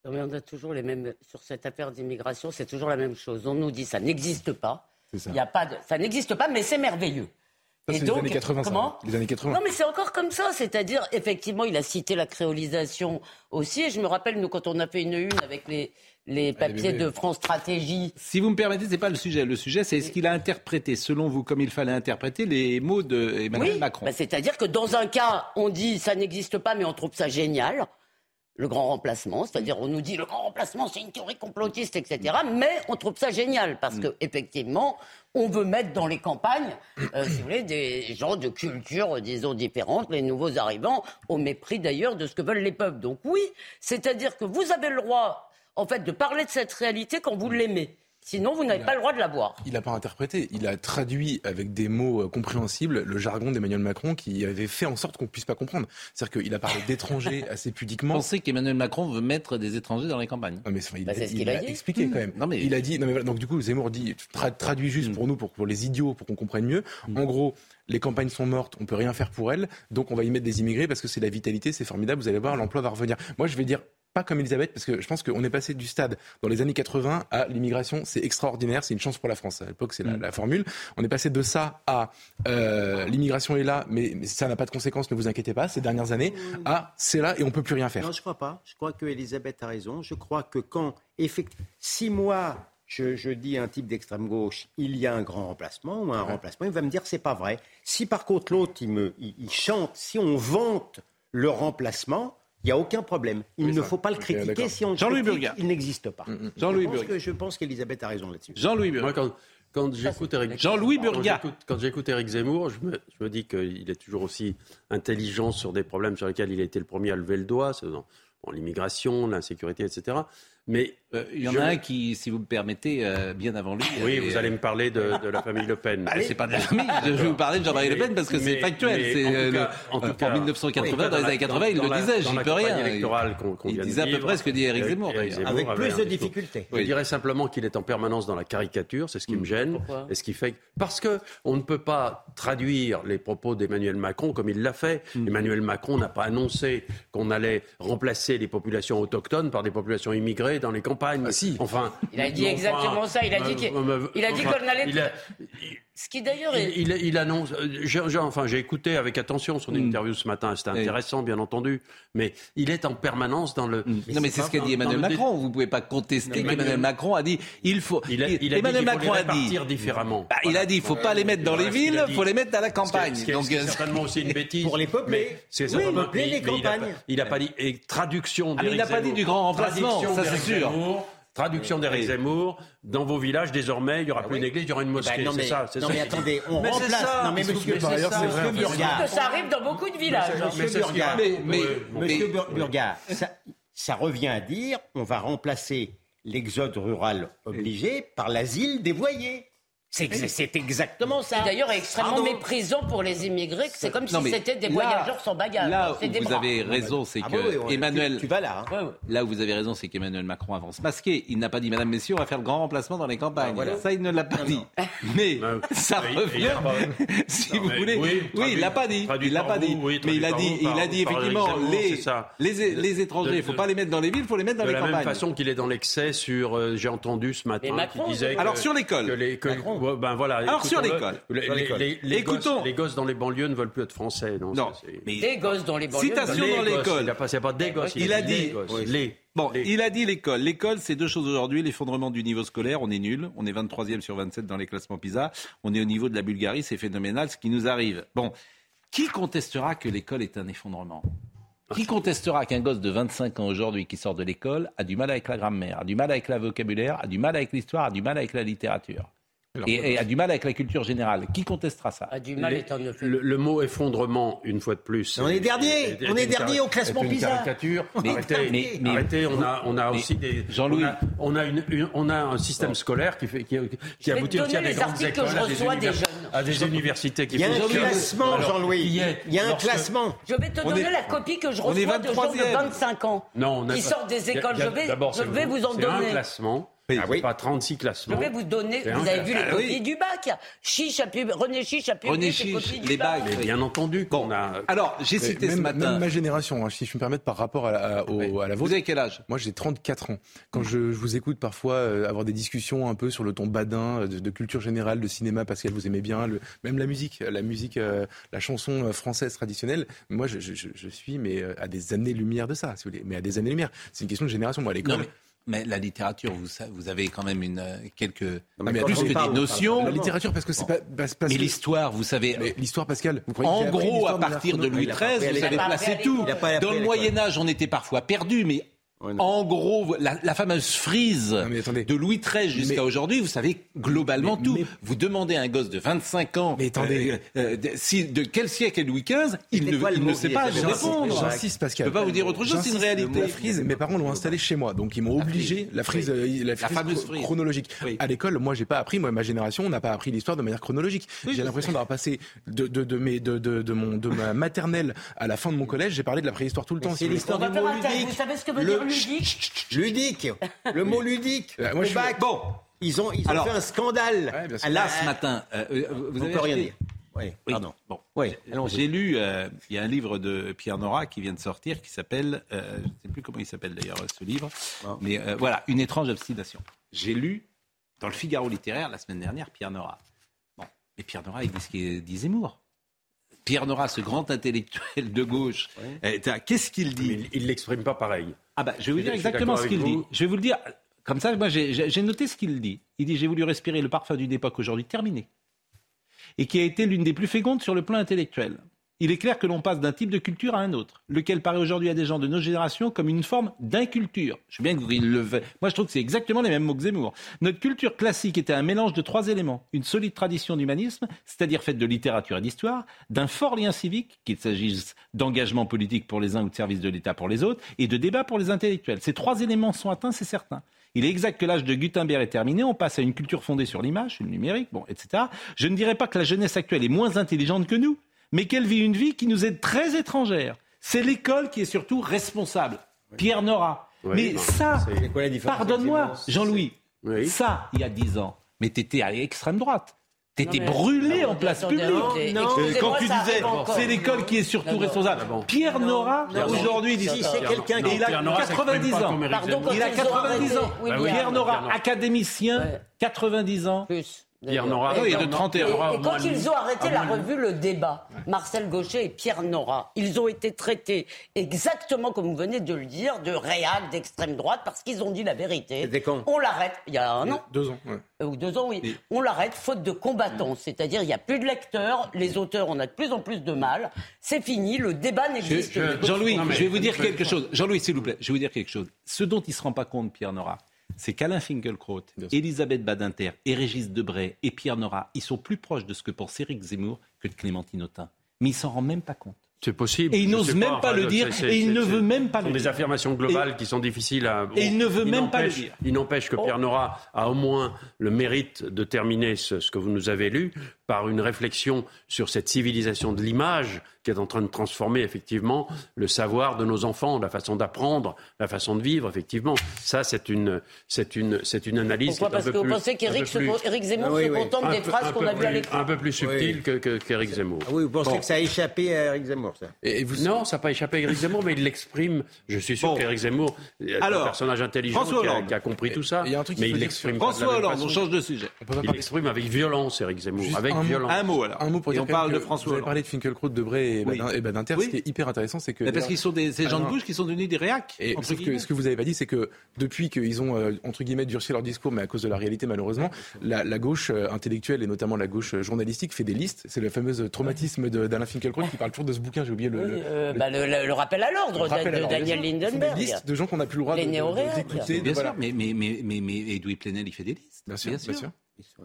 Non, mais on a toujours les mêmes. Sur cette affaire d'immigration, c'est toujours la même chose. On nous dit ça n'existe pas. C'est ça. Il y a pas de... Ça n'existe pas, mais c'est merveilleux. Ça, Et donc, les années 80, ça. comment Les années 80. Non, mais c'est encore comme ça. C'est-à-dire, effectivement, il a cité la créolisation aussi. Et je me rappelle, nous, quand on a fait une une avec les, les papiers bébés. de France Stratégie. Si vous me permettez, c'est pas le sujet. Le sujet, c'est est-ce qu'il a interprété, selon vous, comme il fallait interpréter les mots d'Emmanuel Oui, Macron bah, c'est-à-dire que dans un cas, on dit ça n'existe pas, mais on trouve ça génial. Le grand remplacement, c'est-à-dire on nous dit le grand remplacement c'est une théorie complotiste, etc. Mais on trouve ça génial parce que effectivement, on veut mettre dans les campagnes, euh, si vous voulez, des gens de culture, disons différentes, les nouveaux arrivants, au mépris d'ailleurs de ce que veulent les peuples. Donc oui, c'est-à-dire que vous avez le droit, en fait, de parler de cette réalité quand vous l'aimez. Sinon, vous n'avez pas le droit de la voir. Il n'a pas interprété, il a traduit avec des mots euh, compréhensibles le jargon d'Emmanuel Macron qui avait fait en sorte qu'on ne puisse pas comprendre. C'est-à-dire qu'il a parlé d'étrangers assez pudiquement. Vous pensez qu'Emmanuel Macron veut mettre des étrangers dans les campagnes Non, mais enfin, il, Bah, c'est ce il qu'il a expliqué quand même. Non, mais- Il a dit, non, mais voilà, donc du coup, Zemmour dit, tra- traduit juste pour nous, pour, pour les idiots, pour qu'on comprenne mieux. En gros, les campagnes sont mortes, on peut rien faire pour elles, donc on va y mettre des immigrés parce que c'est la vitalité, c'est formidable, vous allez voir, l'emploi va revenir. Moi, je vais dire pas comme Elisabeth, parce que je pense qu'on est passé du stade dans les années 80 à l'immigration, c'est extraordinaire, c'est une chance pour la France. À l'époque, c'est la, la formule. On est passé de ça à euh, l'immigration est là, mais, mais ça n'a pas de conséquences, ne vous inquiétez pas, ces dernières années, à c'est là et on peut plus rien faire. Non, je crois pas. Je crois que Elisabeth a raison. Je crois que quand, effectivement, si moi, je, je dis à un type d'extrême gauche, il y a un grand remplacement ou un remplacement, il va me dire c'est pas vrai. Si par contre l'autre, il, me, il, il chante, si on vante le remplacement, il n'y a aucun problème. Il Oui, ne ça. faut pas le critiquer si on le Jean-Louis critique, il n'existe pas. Jean-Louis je pense Burgat. que- Je pense qu'Elisabeth a raison là-dessus. Jean-Louis Burgat. quand, quand j'écoute Eric, Jean-Louis quand Burgat. j'écoute- Quand j'écoute Eric Zemmour, je me, je me dis qu'il est toujours aussi intelligent sur des problèmes sur lesquels il a été le premier à lever le doigt, c'est dans bon, l'immigration, l'insécurité, etc. Mais Euh, il y en je- a un qui, si vous me permettez, euh, bien avant lui. Oui, avait- vous allez me parler de, de la famille Le Pen. Bah, c'est pas de la famille. Je vais vous parler de Jean-Marie Le Pen parce que c'est factuel. C'est en tout euh, cas- le- en tout en cas- 1980, en tout dans les années 80, il dans le disait, dans j'y peux rien. campagne électorale qu'on- qu'on Il disait à peu près ce que dit Éric Eric- Zemmour, Avec plus de difficultés. Je dirais simplement qu'il est en permanence dans la caricature, c'est ce qui me gêne. Pourquoi? et ce qui fait que- parce que on ne peut pas traduire les propos d'Emmanuel Macron comme il l'a fait. Emmanuel Macron n'a pas annoncé qu'on allait remplacer les populations autochtones par des populations immigrées dans les campagnes. Ah, si. Enfin, Il a dit enfin, exactement ça. Il a dit qu'il- a dit qu'on allait- il a- Ce qui d'ailleurs est. il, il- il annonce. euh, j'ai- enfin, j'ai écouté avec attention son interview ce matin. C'était intéressant, bien entendu. Mais il est en permanence dans le. non, mais c'est ce qu'a dit Emmanuel dans Macron. Vous ne pouvez pas contester qu'Emmanuel Emmanuel- Macron a dit il faut. Il a, il a Emmanuel dit qu'il faut Macron les a dit. différemment. Bah, il a dit il faut pas les mettre dans les villes, il faut les mettre à la campagne. ce qui est- Donc, ce qui est euh, certainement aussi une bêtise. Pour les peupler. Mais c'est Oui, peupler mais- les campagnes. Il n'a pas dit. Et traduction Ah, mais il n'a pas dit du grand remplacement, ça, c'est sûr. Traduction d'Éric Oui. Zemmour. Dans vos villages, désormais, il n'y aura plus oui. une église, il y aura une Eh ben, mosquée. non, c'est mais, ça. c'est non, ça mais attendez, on Mais c'est remplace. ça. Non, mais monsieur, c'est c'est que ça arrive dans beaucoup de villages. hein. Monsieur Mais c'est ce qu'il y a. Burgat, Mais- mais- Oui, Monsieur mais- Bur- Burgat, ça, revient à dire on va remplacer l'exode rural obligé par l'asile des voyers. C'est ex- c'est exactement ça. Qui d'ailleurs est extrêmement Pardon. méprisant pour les immigrés, que c'est comme Non, si c'était des là- voyageurs sans bagages. Là où des vous bras. avez raison, c'est Ah que bah oui, Emmanuel. Tu, tu vas là. hein. Ouais, ouais. Là où vous avez raison, c'est qu'Emmanuel Macron avance masqué. Il n'a pas dit, Madame, Messieurs, on va faire le grand remplacement dans les campagnes. Ah, voilà. Ça, il ne l'a pas dit. Mais Non. ça revient. si Non, vous voulez. oui, Oui, traduit- il l'a pas dit. Il l'a pas dit. oui, Mais il a dit, il a dit effectivement les, De- étrangers. Il ne faut de- pas les mettre dans les villes, il faut les mettre dans de les la campagnes. même façon qu'il est dans l'excès sur, euh, j'ai entendu ce matin, Alors, sur l'école. Ouais, ben voilà, Alors, sur l'école. Les, les- les- les Écoutons. gosses, les gosses dans les banlieues ne veulent plus être français. Non, Non, ça, c'est- mais Des gosses dans les banlieues. Citation dans l'école. Il n'a pas, des gosses. Il a dit- les. Bon, il a dit l'école. L'école, c'est deux choses aujourd'hui. L'effondrement du niveau scolaire, on est nul. On est 23e sur 27 dans les classements PISA. On est au niveau de la Bulgarie, c'est phénoménal ce qui nous arrive. Bon, qui contestera que l'école est un effondrement? Qui contestera qu'un gosse de 25 ans aujourd'hui qui sort de l'école a du mal avec la grammaire, a du mal avec le vocabulaire, a du mal avec l'histoire, a du mal avec la littérature? Et, et a du mal avec la culture générale Qui contestera ça A du mal Les- le, le mot effondrement, une fois de plus. On est dernier. On est dernier au classement PISA. caricature. Mais- arrêtez, mais- mais- arrêtez, on a, on a aussi des. Jean-Louis. On a, on a une, une- on a un système scolaire qui, fait, qui, qui aboutit aussi à donner des grandes articles que écoles, je à des, reçois des univers- jeunes. à des universités qui Il y a un font- classement, Jean-Louis. Il y a un lorsque- classement. Je vais te On donner est- la copie que je reçois de gens de 23e. 25 ans Non, on n'a qui sortent des il y a- écoles. Je vais, vous en C'est un donner. classement. Ah oui. Pas 36 Je classements. vais vous donner. Vous avez vu les Ah copies oui. du bac Chiche a pu, René Chiche a publié René Chiche, les bac. bacs. Mais bien entendu qu'on a. Alors, j'ai cité ce même, matin. même ma génération, hein, si je me permets, par rapport à la, au- Oui. à la Vous vôtre. avez quel âge? Moi, j'ai 34 ans. Quand je, je vous écoute parfois euh, avoir des discussions un peu sur le ton badin, euh, de, de culture générale, de cinéma, Pascal, vous aimez bien, le, même la musique, la musique, euh, la chanson française traditionnelle. Moi, je, je- je- je suis mais à des années-lumière de ça, si vous voulez. Mais à des années-lumière. C'est une question de génération. Moi, à Non, l'école. Mais, la littérature, vous, vous avez quand même une, euh, quelques mais plus que parle, des on notions. La littérature, parce que c'est pas, parce, parce Mais l'histoire, vous savez, l'histoire, Pascal. vous croyez En gros, à partir de Louis pas XIII, vous à avez l'école. placé Il a pas tout. Dans le l'école. Moyen Âge, on était parfois perdus, mais Ouais, en gros, la, la fameuse frise Non, mais attendez. de Louis XIII jusqu'à aujourd'hui, vous savez globalement Mais- tout. mais- Vous demandez à un gosse de 25 ans, Mais attendez. euh, euh, de, si- de quel siècle est Louis XV, il ne, il ne sait pas vous répondre. J'insiste, Pascal. Je peux pas vous dire autre chose, c'est une réalité. La frise, mes parents l'ont installée chez moi, donc ils m'ont obligé. La frise, euh, la, frise fameuse chro- frise. chronologique. Oui. À l'école, moi, j'ai pas appris. Moi, ma génération, on n'a pas appris l'histoire de manière chronologique. Oui, j'ai l'impression d'avoir passé de, de, de, mes, de, de, de mon, de ma maternelle à la fin de mon collège. J'ai parlé de la préhistoire tout le temps. c'est l'histoire du. Vous savez ce que veut dire ludique Ludique. Le mot ludique. Euh, moi, Au je suis- bac. Bon, Ils ont, ils ont Alors- fait un scandale. Ouais, là ce matin, euh, euh, vous On avez peut rien dire. Oui, Oui, pardon. Bon. Oui. J'ai lu, euh, il y a un livre de Pierre Nora qui vient de sortir qui s'appelle, euh, je ne sais plus comment il s'appelle d'ailleurs ce livre, Non. mais euh, voilà, Une étrange obstination. J'ai lu dans le Figaro littéraire la semaine dernière Pierre Nora. Bon, et Pierre Nora, il dit ce qu'il dit Zemmour. Pierre Nora, ce grand intellectuel de gauche, qu'est-ce qu'il dit Mais il ne l'exprime pas pareil. Ah bah, je vais vous dire exactement ce qu'il dit. Je vais vous le dire. Comme ça, moi, j'ai noté ce qu'il dit. Il dit J'ai voulu respirer le parfum d'une époque aujourd'hui terminée et qui a été l'une des plus fécondes sur le plan intellectuel. Il est clair que l'on passe d'un type de culture à un autre, lequel paraît aujourd'hui à des gens de nos générations comme une forme d'inculture. Je sais bien que vous le. Moi, je trouve que c'est exactement les mêmes mots que Zemmour. Notre culture classique était un mélange de trois éléments. Une solide tradition d'humanisme, c'est-à-dire faite de littérature et d'histoire, d'un fort lien civique, qu'il s'agisse d'engagement politique pour les uns ou de service de l'État pour les autres, et de débat pour les intellectuels. Ces trois éléments sont atteints, c'est certain. Il est exact que l'âge de Gutenberg est terminé, on passe à une culture fondée sur l'image, le numérique, bon, etc. Je ne dirais pas que la jeunesse actuelle est moins intelligente que nous, mais qu'elle vit une vie qui nous est très étrangère. C'est l'école qui est surtout responsable. Pierre Nora. Oui, mais non, ça, pardonne-moi, Jean-Louis, Oui. ça, il y a dix ans, mais t'étais à l'extrême droite. T'étais brûlé Non, en place publique. Non, Quand tu disais, c'est l'école qui est surtout responsable. Pierre Nora, aujourd'hui, dit c'est quelqu'un Et il a Pierre Nora s'exprime 90 pas ans. Pardon, Il a ils ont 90 ans. Pierre Nora, académicien, Ouais. 90 ans. Plus. Pierre. Nora. Oui, de Pierre 31. Et, et quand ils ont arrêté Ah, la revue Le Débat, Marcel Gaucher et Pierre Nora, ils ont été traités exactement comme vous venez de le dire, de réac, d'extrême droite, parce qu'ils ont dit la vérité. C'était quand On l'arrête, il y a un an, Deux ans. ouais. euh, ou deux ans, oui. Et- On l'arrête faute de combattants, c'est-à-dire il n'y a plus de lecteurs, les auteurs, on a de plus en plus de mal. C'est fini, le débat n'existe Je- plus. Jean-Louis, je vais vous dire quelque chose. Jean-Louis, s'il vous plaît, je vais vous dire quelque chose. Ce dont il ne se rend pas compte, Pierre Nora, c'est qu'Alain Finkielkraut. Elisabeth Badinter et Régis Debray et Pierre Nora, ils sont plus proches de ce que pense Éric Zemmour que de Clémentine Autain. Mais il s'en rend même pas compte. C'est possible. Et il n'ose même pas le dire, et il ne veut même pas ce sont le des dire. affirmations globales qui sont difficiles à. Et il ne veut même pas le n'empêche- dire. Il n'empêche que Pierre Nora a au moins le mérite de terminer ce, ce que vous nous avez lu par une réflexion sur cette civilisation de l'image qui est en train de transformer effectivement le savoir de nos enfants, la façon d'apprendre, la façon de vivre, effectivement. Ça, c'est une, c'est une, c'est une analyse. Pourquoi un Parce peu que vous plus- pensez qu'Éric Éric Zemmour Ah oui, se oui. contente des peu- phrases qu'on a vues à l'écran Un peu plus subtil que- que- qu'Éric Zemmour. Ah oui, vous pensez Bon. que ça a échappé à Eric Zemmour, ça Et vous... Non, ça n'a pas échappé à Éric Zemmour, mais il l'exprime. Je suis sûr Bon. qu'Éric Zemmour est Alors, un personnage intelligent François qui a, Hollande. qui a compris tout ça. il y a un truc mais il l'exprime François Hollande, on façon. change de sujet. On peut pas Il parler- l'exprime avec violence, Éric Zemmour. Juste avec un mot. violence. Un mot alors. Un mot pour Et dire on parle que de François Vous avez Hollande. parlé de Finkielkraut, de Bray et Oui. Et Badinter. Oui. Ce qui est hyper intéressant, c'est que. Mais parce qu'ils sont des, ces gens de non. gauche qui sont devenus des réacs. Et entre que ce que vous avez pas dit, c'est que depuis qu'ils ont euh, entre guillemets durci leur discours, mais à cause de la réalité malheureusement, la, la gauche euh, intellectuelle et notamment la gauche euh, journalistique fait des listes. C'est le fameux traumatisme d'Alain Finkielkraut qui parle toujours de ce bouquin. J'ai oublié le. Oui, le- euh, le- bah, le, le- le rappel à l'ordre de. Daniel Lindenberg. Des listes de gens qu'on n'a plus le droit Les de- de- de- Bien voilà. sûr, mais, mais, mais, mais, mais Edoui Plenel, il fait des listes. Bien sûr, bien sûr.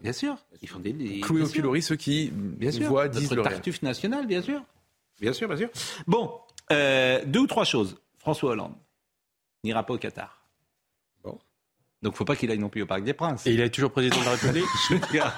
Bien sûr. Ils font des listes. Cloué bien au sûr. pilori ceux qui Bien sûr. voient, disent Notre le. Tartuffe national, bien sûr. Bien sûr, bien sûr. Bon, euh, deux ou trois choses. François Hollande n'ira pas au Qatar. Bon. Donc, faut pas qu'il aille non plus au Parc des Princes. Et il est toujours président de la République Je veux dire,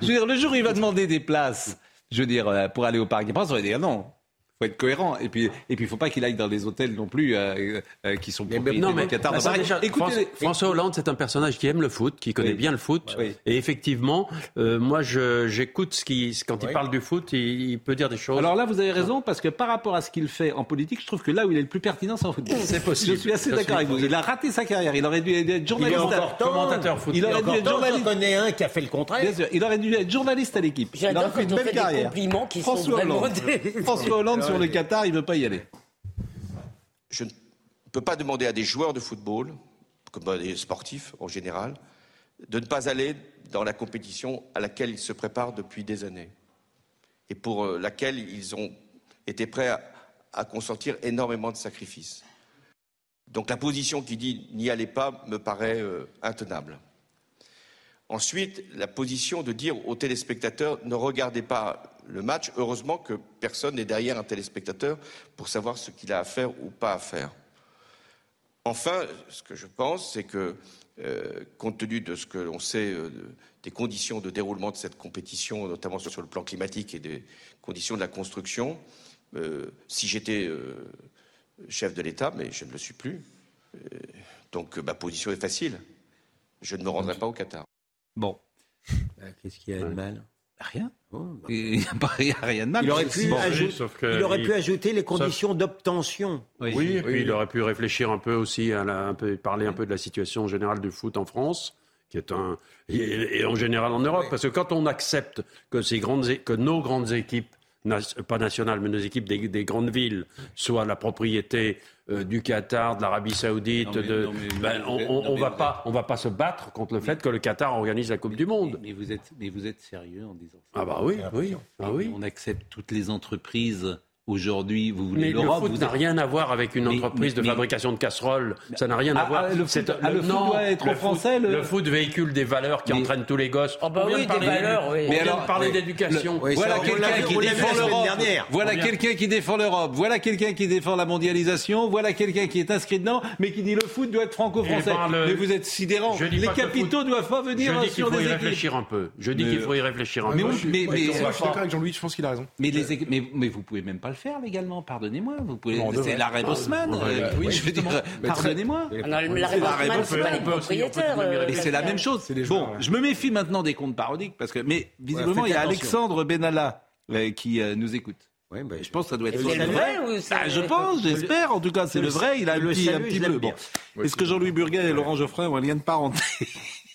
je veux dire, le jour où il va demander des places, je veux dire, euh, pour aller au Parc des Princes, on va dire non. Faut être cohérent. Et puis, et puis, il faut pas qu'il aille dans des hôtels non plus euh, euh, qui sont propriétés Non, mais du Qatar. bah, Donc, ça, pareil, déjà, écoutez, François, François Hollande, c'est un personnage qui aime le foot, qui connaît Oui. bien le foot. Oui. Et effectivement, euh, moi, je- j'écoute ce qui, quand il parle du foot, il, il peut dire des choses. Alors là, vous avez raison, parce que par rapport à ce qu'il fait en politique, je trouve que là où il est le plus pertinent, c'est en football. C'est possible. Je suis assez d'accord avec vous. Il a raté sa carrière. Il aurait dû être Il est journaliste. à- encore temps. commentateur foot. Il aurait dû être journaliste. connais un qui a fait le contraire. Bien sûr, il aurait dû être journaliste à l'équipe. Il J'adore aurait fait quand une on belle carrière. compliments qui sont François Hollande. François Hollande sur le Qatar, il veut pas y aller. Je ne peux pas demander à des joueurs de football, comme à des sportifs en général, de ne pas aller dans la compétition à laquelle ils se préparent depuis des années et pour euh, laquelle ils ont été prêts à, à consentir énormément de sacrifices. Donc la position qui dit n'y allez pas me paraît euh, intenable. Ensuite, la position de dire aux téléspectateurs ne regardez pas le match. Heureusement que personne n'est derrière un téléspectateur pour savoir ce qu'il a à faire ou pas à faire. Enfin, ce que je pense, c'est que, euh, compte tenu de ce que l'on sait euh, de- des conditions de déroulement de cette compétition, notamment sur, le plan climatique et des conditions de la construction, euh, si j'étais euh, chef de l'État, mais je ne le suis plus, euh, donc euh, ma position est facile. Je ne me rendrai pas au Qatar. Bon, Ah, Qu'est-ce qu'il y a de mal rien. Oh, bah. Il n'y a, rien de mal. Il aurait pu, bon, ajouter- sauf que il aurait il- pu ajouter les conditions d'obtention. oui. Oui, et puis il aurait pu réfléchir un peu aussi, à la- un peu, parler un peu de la situation générale du foot en France, qui est un et, et en général en Europe, parce que quand on accepte que ces grandes, é- que nos grandes équipes, pas nationales, mais nos équipes des, des grandes villes, soient la propriété euh, du Qatar, de l'Arabie Saoudite, Non, mais- de, non, mais- ben, on, mais- mais va pas, on va pas se battre contre le fait que le Qatar organise la Coupe du Monde. Mais, mais vous êtes, mais vous êtes sérieux en disant ça Ah bah oui, oui, ah oui. On accepte toutes les entreprises aujourd'hui. Vous voulez Mais le l'Europe foot vous n'a êtes- rien à voir avec une Mais- entreprise mais- de mais- fabrication de casseroles. Ça n'a rien à Ah, voir. ah, le foot- C'est- ah, le foot doit être le français, Foot, le- le foot véhicule des valeurs qui Mais- entraînent tous les gosses. Ah bah On oui, des valeurs, oui. On Mais vient alors, de parler d'éducation. Oui, Voilà quelqu'un qui défend l'Europe. dernière. Voilà quelqu'un qui défend l'Europe. Voilà quelqu'un qui défend la mondialisation. Voilà quelqu'un qui est inscrit dedans, mais qui dit le foot doit être franco-français. Eh ben, Mais vous êtes sidérant. Les capitaux doivent pas venir Je dis qu'il sur faut des y équipes. réfléchir un peu. Je dis qu'il faut y réfléchir un peu. mais- je suis d'accord avec Jean-Louis, je pense qu'il a raison. Équipes- mais vous pouvez même pas le faire légalement, pardonnez-moi. Vous pouvez, c'est l'arrêt Bosman. Euh, oui, je veux dire. Mais très- pardonnez-moi. L'arrêt man, c'est Bosman. pas les propriétaires. euh, Et c'est la même chose. Bon, ouais. je me méfie maintenant des comptes parodiques parce que, mais visiblement, il y a. Alexandre Benalla euh, qui euh, nous écoute. Ouais, bah, Je pense que ça doit être le vrai ou Ah, je pense, j'espère. En tout cas, c'est le le- vrai. Il a le petit, un petit bleu. Bon. Est-ce que Jean-Louis Burguet et Laurent Geoffrin ont un lien de parenté?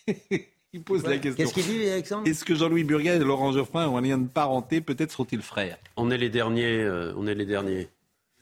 Il pose la question. Qu'est-ce qu'il dit, Alexandre? Est-ce que Jean-Louis Burguet et Laurent Geoffrin ont un lien de parenté? Peut-être sont-ils frères. On est les derniers. euh, on est les derniers.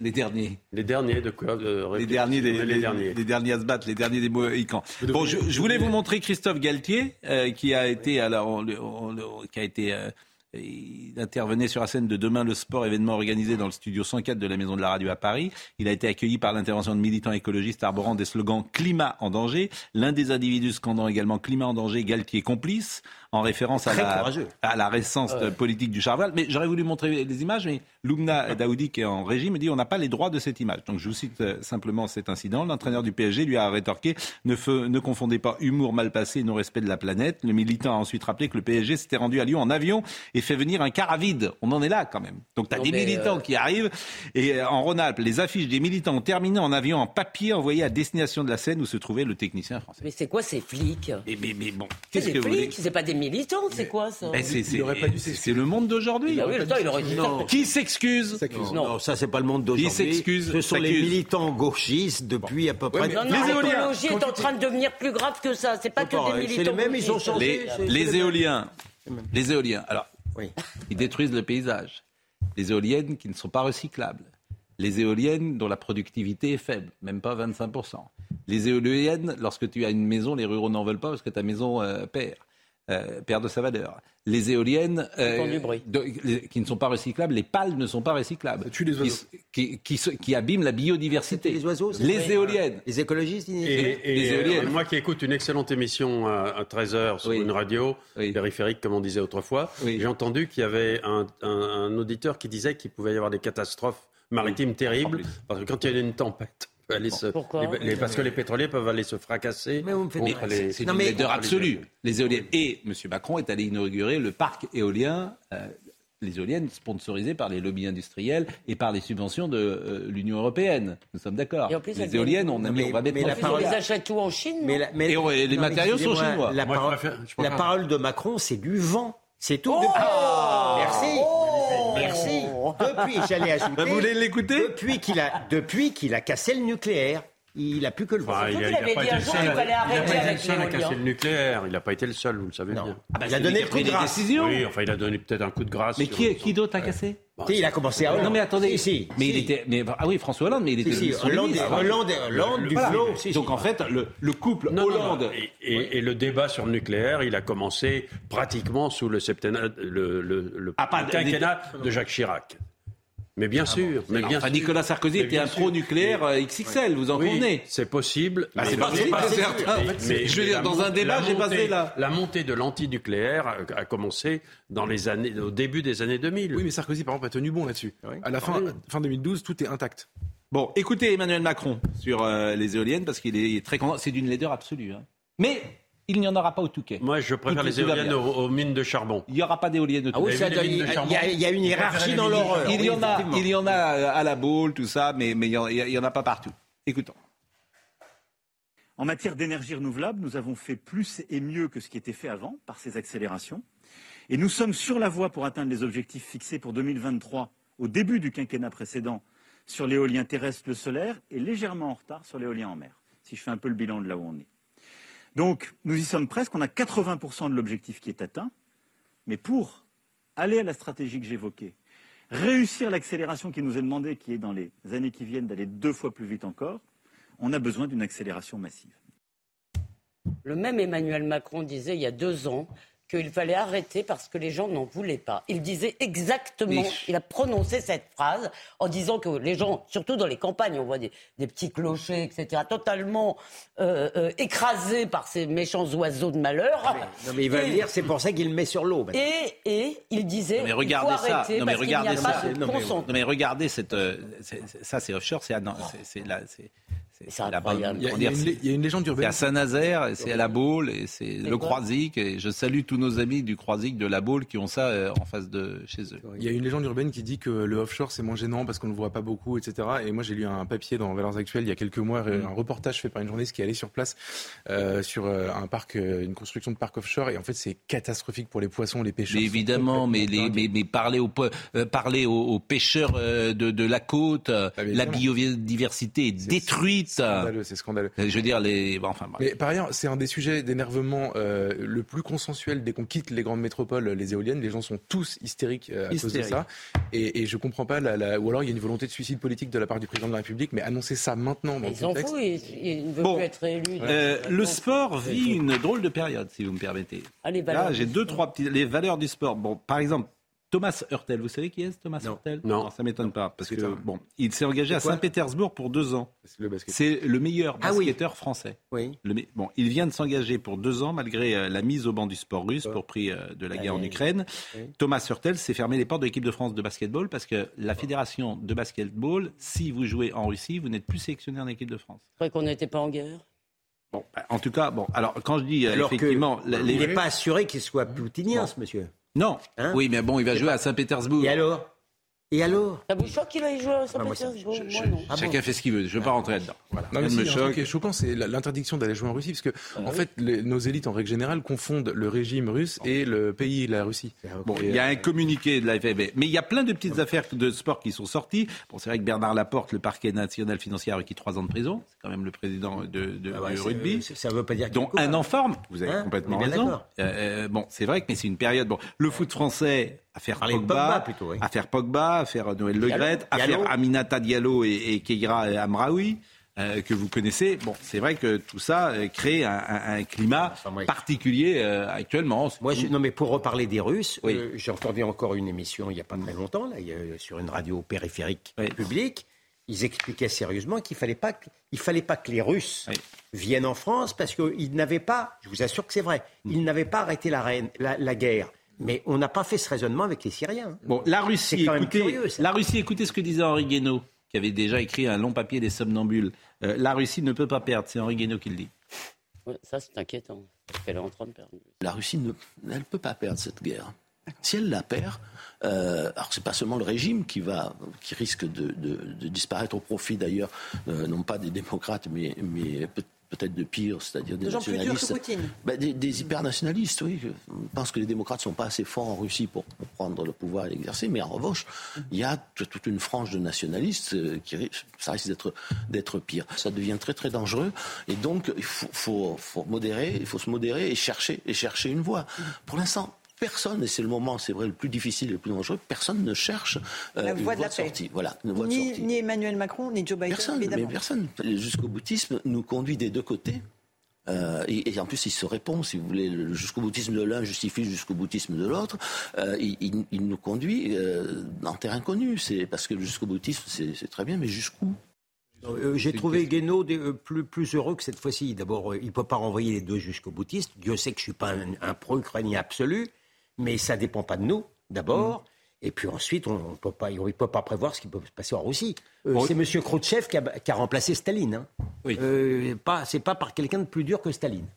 Les derniers. Les derniers de quoi de Les derniers, des, les, les derniers. les derniers à se battre, les derniers des Mohicans. Bon, je, je voulais vous montrer Christophe Galtier, euh, qui a été, alors, on on qui a été, euh, il intervenait sur la scène de Demain le Sport, événement organisé dans le studio 104 de la Maison de la Radio à Paris. Il a été accueilli par l'intervention de militants écologistes arborant des slogans climat en danger. L'un des individus scandant également climat en danger, Galtier complice. En référence à la, à la récence Ouais. politique du Charval. Mais j'aurais voulu montrer des images, mais Loubna Daoudi, qui est en régime, dit on n'a pas les droits de cette image. Donc je vous cite euh, simplement cet incident. L'entraîneur du PSG lui a rétorqué ne, fe- ne confondez pas humour mal passé et non-respect de la planète. Le militant a ensuite rappelé que le PSG s'était rendu à Lyon en avion et fait venir un car à vide. On en est là quand même. Donc tu as Non, des militants euh, qui arrivent et euh, en Rhône-Alpes, les affiches des militants ont terminé en avion en papier envoyé à destination de la Seine où se trouvait le technicien français. Mais c'est quoi ces flics? Mais, mais, mais bon, qu'est-ce que vous voulez? flics, c'est pas des militants, c'est quoi ça Eh, c'est- c'est- c'est- c'est le monde d'aujourd'hui. Ah oui, le temps, il aurait dit ça. Qui s'excuse Non, non, ça c'est pas le monde d'aujourd'hui. Qui s'excuse Ce sont les militants gauchistes depuis à peu près. Non, non, l'écologie est en train de devenir plus grave que ça. C'est pas que pareil, des c'est militants. les mêmes, ils ont gauchistes. changé. les, c'est- les c'est le éoliens, les éoliens, alors, ils détruisent le paysage. Les éoliennes qui ne sont pas recyclables. Les éoliennes dont la productivité est faible, même pas 25%. Les éoliennes, lorsque tu as une maison, les ruraux n'en veulent pas parce que ta maison euh, perd, euh, perd de sa valeur. Les éoliennes euh, Entends du bruit. de- les- qui ne sont pas recyclables, les pales ne sont pas recyclables. les oiseaux. Qui, qui, se- qui abîment la biodiversité. Les oiseaux, Les vrai. éoliennes. Les écologistes, ils- Et, et, Les euh, éoliennes. moi qui écoute une excellente émission à, à 13h sur une radio périphérique, comme on disait autrefois, j'ai entendu qu'il y avait un, un- un auditeur qui disait qu'il pouvait y avoir des catastrophes maritimes terribles, parce que quand il y a une tempête, aller se- Pourquoi les- les- parce que les pétroliers peuvent aller se fracasser contre les... C'est une laideur absolue. Les éoliennes. Et M. Macron est allé inaugurer le parc éolien. euh, les éoliennes sponsorisées par les lobbies industriels et par les subventions de euh, l'Union européenne. Nous sommes d'accord. Les éoliennes, on, a mis- on va mettre mais en la place. On parole- les achète tout en Chine, Mais la- mais- Et on- et les non, matériaux sont chinois. La, Moi, parole, préfère- je la préfère- parole de Macron, c'est du vent. C'est tout. depuis- Oh Merci. Merci. Depuis, j'allais ajouter. Vous voulez l'écouter? Depuis qu'il a, depuis qu'il a cassé le nucléaire, il a plus que le. Enfin, il a- il a avait pas dit été un le jour seul qu'il fallait il a arrêter pas été avec le seul à casser le nucléaire. Il n'a pas été le seul, vous le savez bien. bah, il a donné le coup de grâce. Oui, enfin, il a donné peut-être un coup de grâce. Mais qui, qui d'autre a cassé Si, il a commencé à Non mais attendez, Si, si, mais si. il était, mais ah oui François Hollande, mais il était Si, Hollande et- Hollande Hollande du flot, si, Donc en fait, le, le couple Non, non, non. Hollande. Et, et- et le débat sur le nucléaire, il a commencé pratiquement sous le septennat, le, le- le Ah, pas quinquennat de Jacques Chirac. Mais bien sûr, mais bien Enfin, sûr. Nicolas Sarkozy Mais était un pro-nucléaire euh, XXL, vous en Oui, convenez C'est possible. Ah, c'est pas certain. mais- mais- je veux dire, dans un débat, la j'ai montée- passé là. La montée de l'antinucléaire a, a commencé dans les années, au début des années 2000. Oui, mais Sarkozy, par exemple, a tenu bon là-dessus. À la fin, fin 2012, tout est intact. Bon, écoutez Emmanuel Macron sur euh, les éoliennes parce qu'il est très content. C'est d'une laideur absolue. hein. Mais il n'y en aura pas au Touquet. Moi, je préfère les éoliennes aux, aux mines de charbon. Il n'y aura pas d'éoliennes au Ah oui, Touquet. ça, les il y, a- il y une hiérarchie dans l'horreur. Il y en Oui, a, effectivement. il y en a à la boule, tout ça, mais mais il y en- il y en a pas partout. Écoutons. En matière d'énergie renouvelable, nous avons fait plus et mieux que ce qui était fait avant par ces accélérations. Et nous sommes sur la voie pour atteindre les objectifs fixés pour 2023 au début du quinquennat précédent sur l'éolien terrestre, le solaire, et légèrement en retard sur l'éolien en mer, si je fais un peu le bilan de là où on est. Donc, nous y sommes presque, on a 80% de l'objectif qui est atteint, mais pour aller à la stratégie que j'évoquais, réussir l'accélération qui nous est demandée, qui est dans les années qui viennent d'aller deux fois plus vite encore, on a besoin d'une accélération massive. Le même Emmanuel Macron disait il y a deux ans qu'il fallait arrêter parce que les gens n'en voulaient pas. Il disait exactement, il a prononcé cette phrase en disant que les gens, surtout dans les campagnes, on voit des, des petits clochers, etc., totalement euh, euh, écrasés par ces méchants oiseaux de malheur. Non, mais il va Et- le dire, c'est pour ça qu'il le met sur l'eau. Et, et il disait Non mais il regardez ça. Non mais regardez ça. Non mais, consentement. non, mais regardez cette. euh, ça c'est offshore, c'est c'est- c'est là, c'est. incroyable. Il y a, il y a une, lé- il y a une légende C'est urbaine. à Saint-Nazaire, c'est à la Baule, et c'est le Croisic. Et je salue tous nos amis du Croisic, de la Baule, qui ont ça euh, en face de chez eux. Il y a une légende urbaine qui dit que le offshore c'est moins gênant parce qu'on ne le voit pas beaucoup, etc. Et moi j'ai lu un papier dans Valeurs Actuelles il y a quelques mois, Mm. un reportage fait par une journaliste qui est allée sur place euh, sur euh, un parc, une construction de parc offshore. Et en fait c'est catastrophique pour les poissons, les pêcheurs. Mais évidemment, mais, complètement les, dingues. mais, mais parler, aux, po- euh, parler aux, aux pêcheurs euh, de, de la côte, Ah, la biodiversité est détruite. Scandaleux, c'est scandaleux. Je veux dire, les. bon, enfin, bref. Mais par ailleurs, c'est un des sujets d'énervement euh, le plus consensuel dès qu'on quitte les grandes métropoles, les éoliennes. Les gens sont tous hystériques euh, à cause de ça. Et, et je comprends pas, la, la- ou alors il y a une volonté de suicide politique de la part du président de la République, mais annoncer ça maintenant dans Il le s'en contexte. fout, il, il ne veut Bon. plus être élu. Euh, le sport vit une drôle de période, si vous me permettez. Ah, les valeurs Là, j'ai deux, sport. trois petits. Les valeurs du sport. Bon, par exemple, Thomas Hurtel. Vous savez qui est Thomas Non. Hurtel Non. ça m'étonne pas. Parce que, bon, il s'est engagé à Saint-Pétersbourg pour deux ans. C'est le meilleur Ah oui. basketteur français. Oui. Le bon, il vient de s'engager pour deux ans malgré euh, la mise au banc du sport russe pour prix euh, de la guerre en. Ukraine. Oui. Thomas Hurtel s'est fermé les portes de l'équipe de France de basketball parce que la fédération de basketball, si vous jouez en Russie, vous n'êtes plus sélectionné en équipe de France. Je croyais qu'on n'était pas en guerre. Bon, bah, en tout cas, bon, alors quand je dis euh, Alors que effectivement, il n'est pas assuré qu'il soit poutinien, ce monsieur. Non, Hein oui, mais bon, il va jouer pas- à Saint-Pétersbourg. Et alors? Et alors Ça vous choque qu'il aille jouer à Ah, moi, Saint-Pétersbourg Moi, non. Ah chacun bon fait ce qu'il veut. Je ne veux pas rentrer là-dedans. Voilà. Non, mais si, me choque. qui est choquant, c'est l'interdiction d'aller jouer en Russie, parce que Ah en fait, les- nos élites en règle générale confondent le régime russe et le pays, la Russie. Bon, il y a un communiqué de la FFB. Mais il y a plein de petites affaires de sport qui sont sorties. Bon, c'est vrai que Bernard Laporte, le parquet national financier, a requis trois ans de prison. C'est quand même le président de, Ah du rugby. Ça ne veut pas dire qu'il dont un en forme. Vous avez Hein complètement raison. d'accord. Euh, euh, bon, c'est vrai que mais c'est une période. Bon, le foot français, Parlez de Pogba, Pogba, plutôt, oui. affaire Pogba, affaire Noël Le. Graët, Diallo. affaire Aminata Diallo et, et Keira Amraoui. euh, que vous connaissez, bon, c'est vrai que tout ça euh, crée un, un- un climat particulier euh, actuellement. Moi, je- non, mais pour reparler des Russes, Oui. euh, j'ai entendu encore une émission il n'y a pas très longtemps, là, sur une radio périphérique Oui. publique. Ils expliquaient sérieusement qu'il fallait pas, que- il fallait pas que les Russes Oui. viennent en France parce qu'ils n'avaient pas, je vous assure que c'est vrai, ils n'avaient pas arrêté la, reine- la, la guerre. Mais on n'a pas fait ce raisonnement avec les Syriens. Bon, la Russie, C'est quand même écoutez, curieux, la Russie, écoutez ce que disait Henri Guénaud, qui avait déjà écrit un long papier des somnambules. Euh, la Russie ne peut pas perdre, c'est Henri Guénaud qui le dit. Ouais, ça, c'est inquiétant. Elle est en train de perdre. La Russie ne elle peut pas perdre cette guerre. Si elle la perd, euh, alors c'est pas seulement le régime qui va, qui risque de, de- de disparaître au profit d'ailleurs, euh, non pas des démocrates, mais, mais peut-être de pire, c'est-à-dire des nationalistes. Ben, des, des hyper-nationalistes, oui. Je pense que les démocrates sont pas assez forts en Russie pour, pour prendre le pouvoir et l'exercer. Mais en revanche, il y a toute une frange de nationalistes euh, qui ça risque d'être d'être pire. Ça devient très très dangereux. Et donc, il faut, faut, faut modérer, il faut se modérer et chercher et chercher une voie. Pour l'instant. Personne, et c'est le moment, c'est vrai, le plus difficile et le plus dangereux, personne ne cherche euh, La une voie de la de sortie. Voilà, une voie de Ni, sortie. ni Emmanuel Macron, ni Joe Biden, Personne, mais évidemment. personne. Le jusqu'au boutisme nous conduit des deux côtés. Euh, et, et en plus, il se répond, si vous voulez, le jusqu'au boutisme de l'un justifie le jusqu'au boutisme de l'autre. Euh, il, il- il nous conduit euh, en terrain connu. C'est parce que le jusqu'au boutisme, c'est très bien, mais jusqu'où? Euh, J'ai trouvé Guénaud euh, plus, plus heureux que cette fois-ci. D'abord, euh, il ne peut pas renvoyer les deux jusqu'au boutiste. Dieu sait que je ne suis pas un, un pro-ukrainien absolu, mais ça ne dépend pas de nous, d'abord. Et puis ensuite, on ne peut, pas- peut pas prévoir ce qui peut se passer en Russie. Euh, c'est M. Khrouchtchev qui a, qui a remplacé Staline. Hein. Oui. Euh, pas, c'est pas par quelqu'un de plus dur que Staline.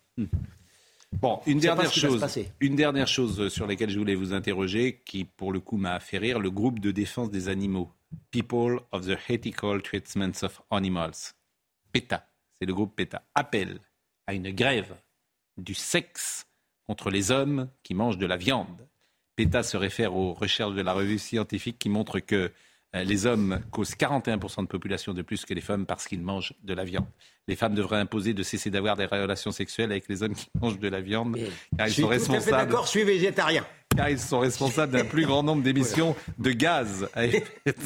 Bon, une dernière chose, une dernière chose sur laquelle je voulais vous interroger, qui pour le coup m'a fait rire, le groupe de défense des animaux, People of the Ethical Treatments of Animals, PETA, c'est le groupe PETA, appelle à une grève du sexe contre les hommes qui mangent de la viande. PETA se réfère aux recherches de la revue scientifique qui montrent que euh, les hommes causent 41% de population de plus que les femmes parce qu'ils mangent de la viande. Les femmes devraient imposer de cesser d'avoir des relations sexuelles avec les hommes qui mangent de la viande, car Je ils suis sont tout à fait responsables d'accord, je suis végétarien. Car ils sont responsables d'un plus grand nombre d'émissions de gaz. à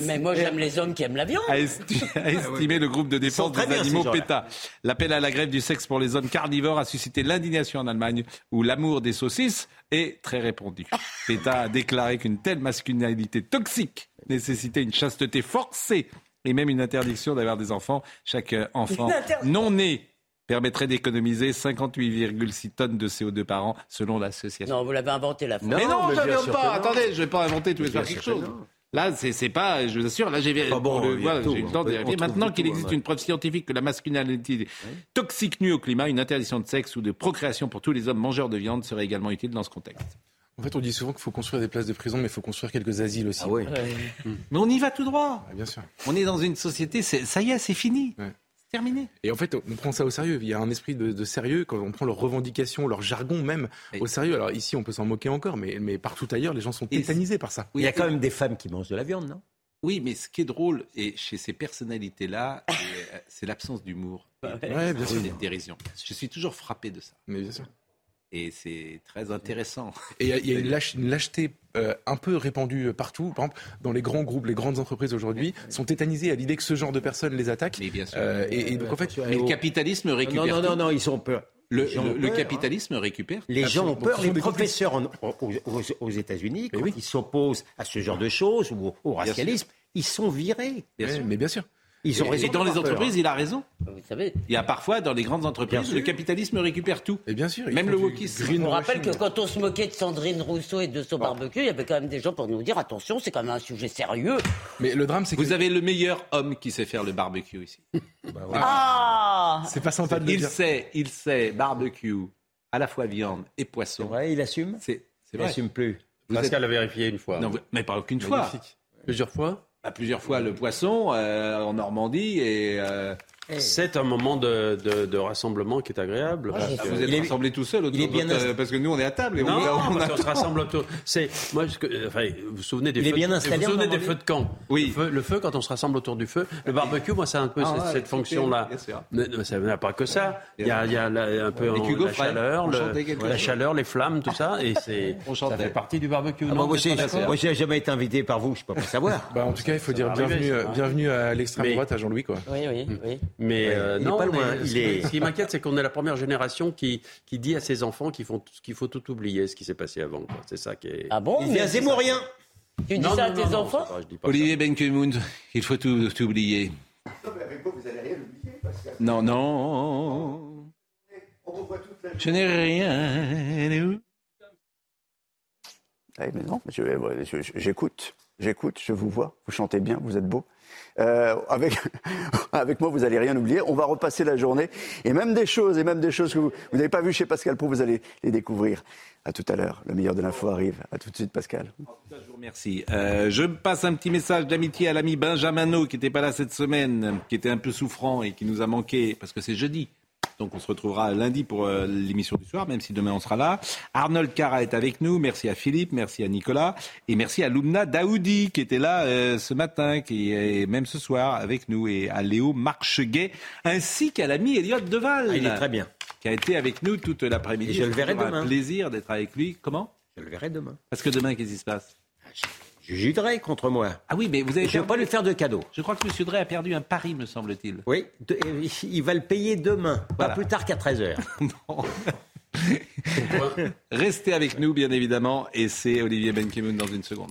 Mais moi, j'aime les hommes qui aiment la viande. a esti- a estimé le groupe de défense des bien, animaux. PETA. L'appel à la grève du sexe pour les hommes carnivores a suscité l'indignation en Allemagne, où l'amour des saucisses est très répandu. PETA a déclaré qu'une telle masculinité toxique nécessitait une chasteté forcée et même une interdiction d'avoir des enfants. Chaque euh, enfant non né permettrait d'économiser 58,6 tonnes de CO2 par an, selon l'association. Non, vous l'avez inventé la phrase. Mais non, mais je sûr pas. Attendez, je ne vais pas inventer tous les soirs quelque chose. non. Là, c'est pas, je vous assure, là j'ai vérifié. Ah bon, le- voilà, tout, eu le temps de vérifier. Maintenant qu'il existe ouais. une preuve scientifique que la masculinité toxique nuit au climat, une interdiction de sexe ou de procréation pour tous les hommes mangeurs de viande serait également utile dans ce contexte. En fait, on dit souvent qu'il faut construire des places de prison, mais il faut construire quelques asiles aussi. Ah. Mais on y va tout droit. Bien sûr. On est dans une société, ça y est, c'est fini. C'est terminé. Et en fait, on prend ça au sérieux. Il y a un esprit de, de sérieux quand on prend leurs revendications, leur jargon même au sérieux. Alors ici, on peut s'en moquer encore, mais, mais partout ailleurs, les gens sont tétanisés par ça. Il y a quand même des femmes qui mangent de la viande, non? Oui, mais ce qui est drôle, et chez ces personnalités-là, et, euh, c'est l'absence d'humour. Ouais, bien C'est sûr. des dérisions. Je suis toujours frappé de ça. Mais bien sûr. Et c'est très intéressant. Et il y a, il y a une, lâche- une lâcheté euh, un peu répandue euh, partout. Par exemple, dans les grands groupes, les grandes entreprises aujourd'hui sont tétanisées à l'idée que ce genre de personnes les attaquent. Mais bien sûr. Euh, et, et donc en fait, Mais le capitalisme récupère non, non, non, ils sont peur. Le, peur, hein. capitalisme récupère. Les gens ont peur, les professeurs en- aux, aux- aux États-Unis, quand ils s'opposent à ce genre de choses ou au, au racialisme, ils sont virés. Bien sûr. Mais bien sûr. Ils ont Et- raison Et dans les entreprises, il a raison. Vous savez. Il y a parfois, dans les grandes entreprises, le capitalisme récupère tout. Et bien sûr. Même le wokisme. Je vous rappelle que quand on se moquait de Sandrine Rousseau et de son barbecue, il y avait quand même des gens pour nous dire attention, c'est quand même un sujet sérieux. Mais le drame, c'est que Vous avez le meilleur homme qui sait faire le barbecue ici. Ah c'est pas sympa de le Il dire. sait, il sait barbecue, à la fois viande et poisson. Vrai, il assume C'est c'est Il assume plus. Vous Pascal a vérifié une fois. Non, vous- mais pas aucune fois. Magnifique. Plusieurs fois Bah, plusieurs fois le poisson euh, en Normandie et euh, C'est un moment de, de- de rassemblement qui est agréable. parce que- vous êtes est- rassemblés tout seul autour bien votre- parce que nous on est à table et Non, on, on parce a qu'on se rassemble autour. C'est moi, enfin, vous vous souvenez des feux, bien vous installé vous en souvenez des Normandie feux de camp? Oui. Le feu, le feu, quand on se rassemble autour du feu. Le barbecue, moi, c'est un peu Ah, cette, ouais, cette tout fonction-là. ça n'a pas que ça. Il y a, il y a la- un peu en- la chaleur, le- la chaleur, les flammes, tout ça, et c'est On ça fait partie du barbecue. Ah, non, moi, j'ai- moi, jamais été invité par vous, je peux pas savoir. Bah, en tout cas, il faut dire bienvenue, euh, va. bienvenue à l'extrême droite, à Jean-Louis, quoi. Oui, oui, oui. Mais Ouais, euh, il est non, pas mais loin, Ce, il qui- est- ce qui m'inquiète, c'est qu'on est la première génération qui, qui dit à ses enfants qu'il faut, qu'il faut tout oublier, ce qui s'est passé avant. C'est ça qui est. Ah bon Il vient zémorien. Tu dis Non, ça à tes enfants pas- Olivier Benkemoun, il faut tout, tout oublier. Non, non. Je n'ai rien. Mais non, je- j'écoute, j'écoute, je vous vois, vous chantez bien, vous êtes beau. Euh, avec, avec moi, vous allez rien oublier. On va repasser la journée et même des choses, et même des choses que vous n'avez pas vues chez Pascal Pro, vous allez les découvrir. À tout à l'heure. Le meilleur de l'info arrive. À tout de suite, Pascal. Je vous remercie. Euh, je passe un petit message d'amitié à l'ami Benjamin qui n'était pas là cette semaine, qui était un peu souffrant et qui nous a manqué parce que c'est jeudi. Donc on se retrouvera lundi pour euh, l'émission du soir, même si demain on sera là. Arnold Cara est avec nous. Merci à Philippe, merci à Nicolas et merci à Lumna Daoudi qui était là euh, ce matin, qui est même ce soir avec nous et à Léo Marcheguet ainsi qu'à l'ami Elliot Deval. Ah, il est très bien. Qui a été avec nous toute l'après-midi. Et je le verrai demain. Un plaisir d'être avec lui. Comment? Je le verrai demain. Parce que demain, qu'est-ce qui se passe? Je jugerai contre moi. Ah oui, mais vous avez Je ne vais pas lui faire de cadeau. Je crois que M. Drey a perdu un pari, me semble-t-il. Oui, de- et il va le payer demain, Voilà. pas plus tard qu'à 13h. Restez avec nous, bien évidemment, et c'est Olivier Benkemoun dans une seconde.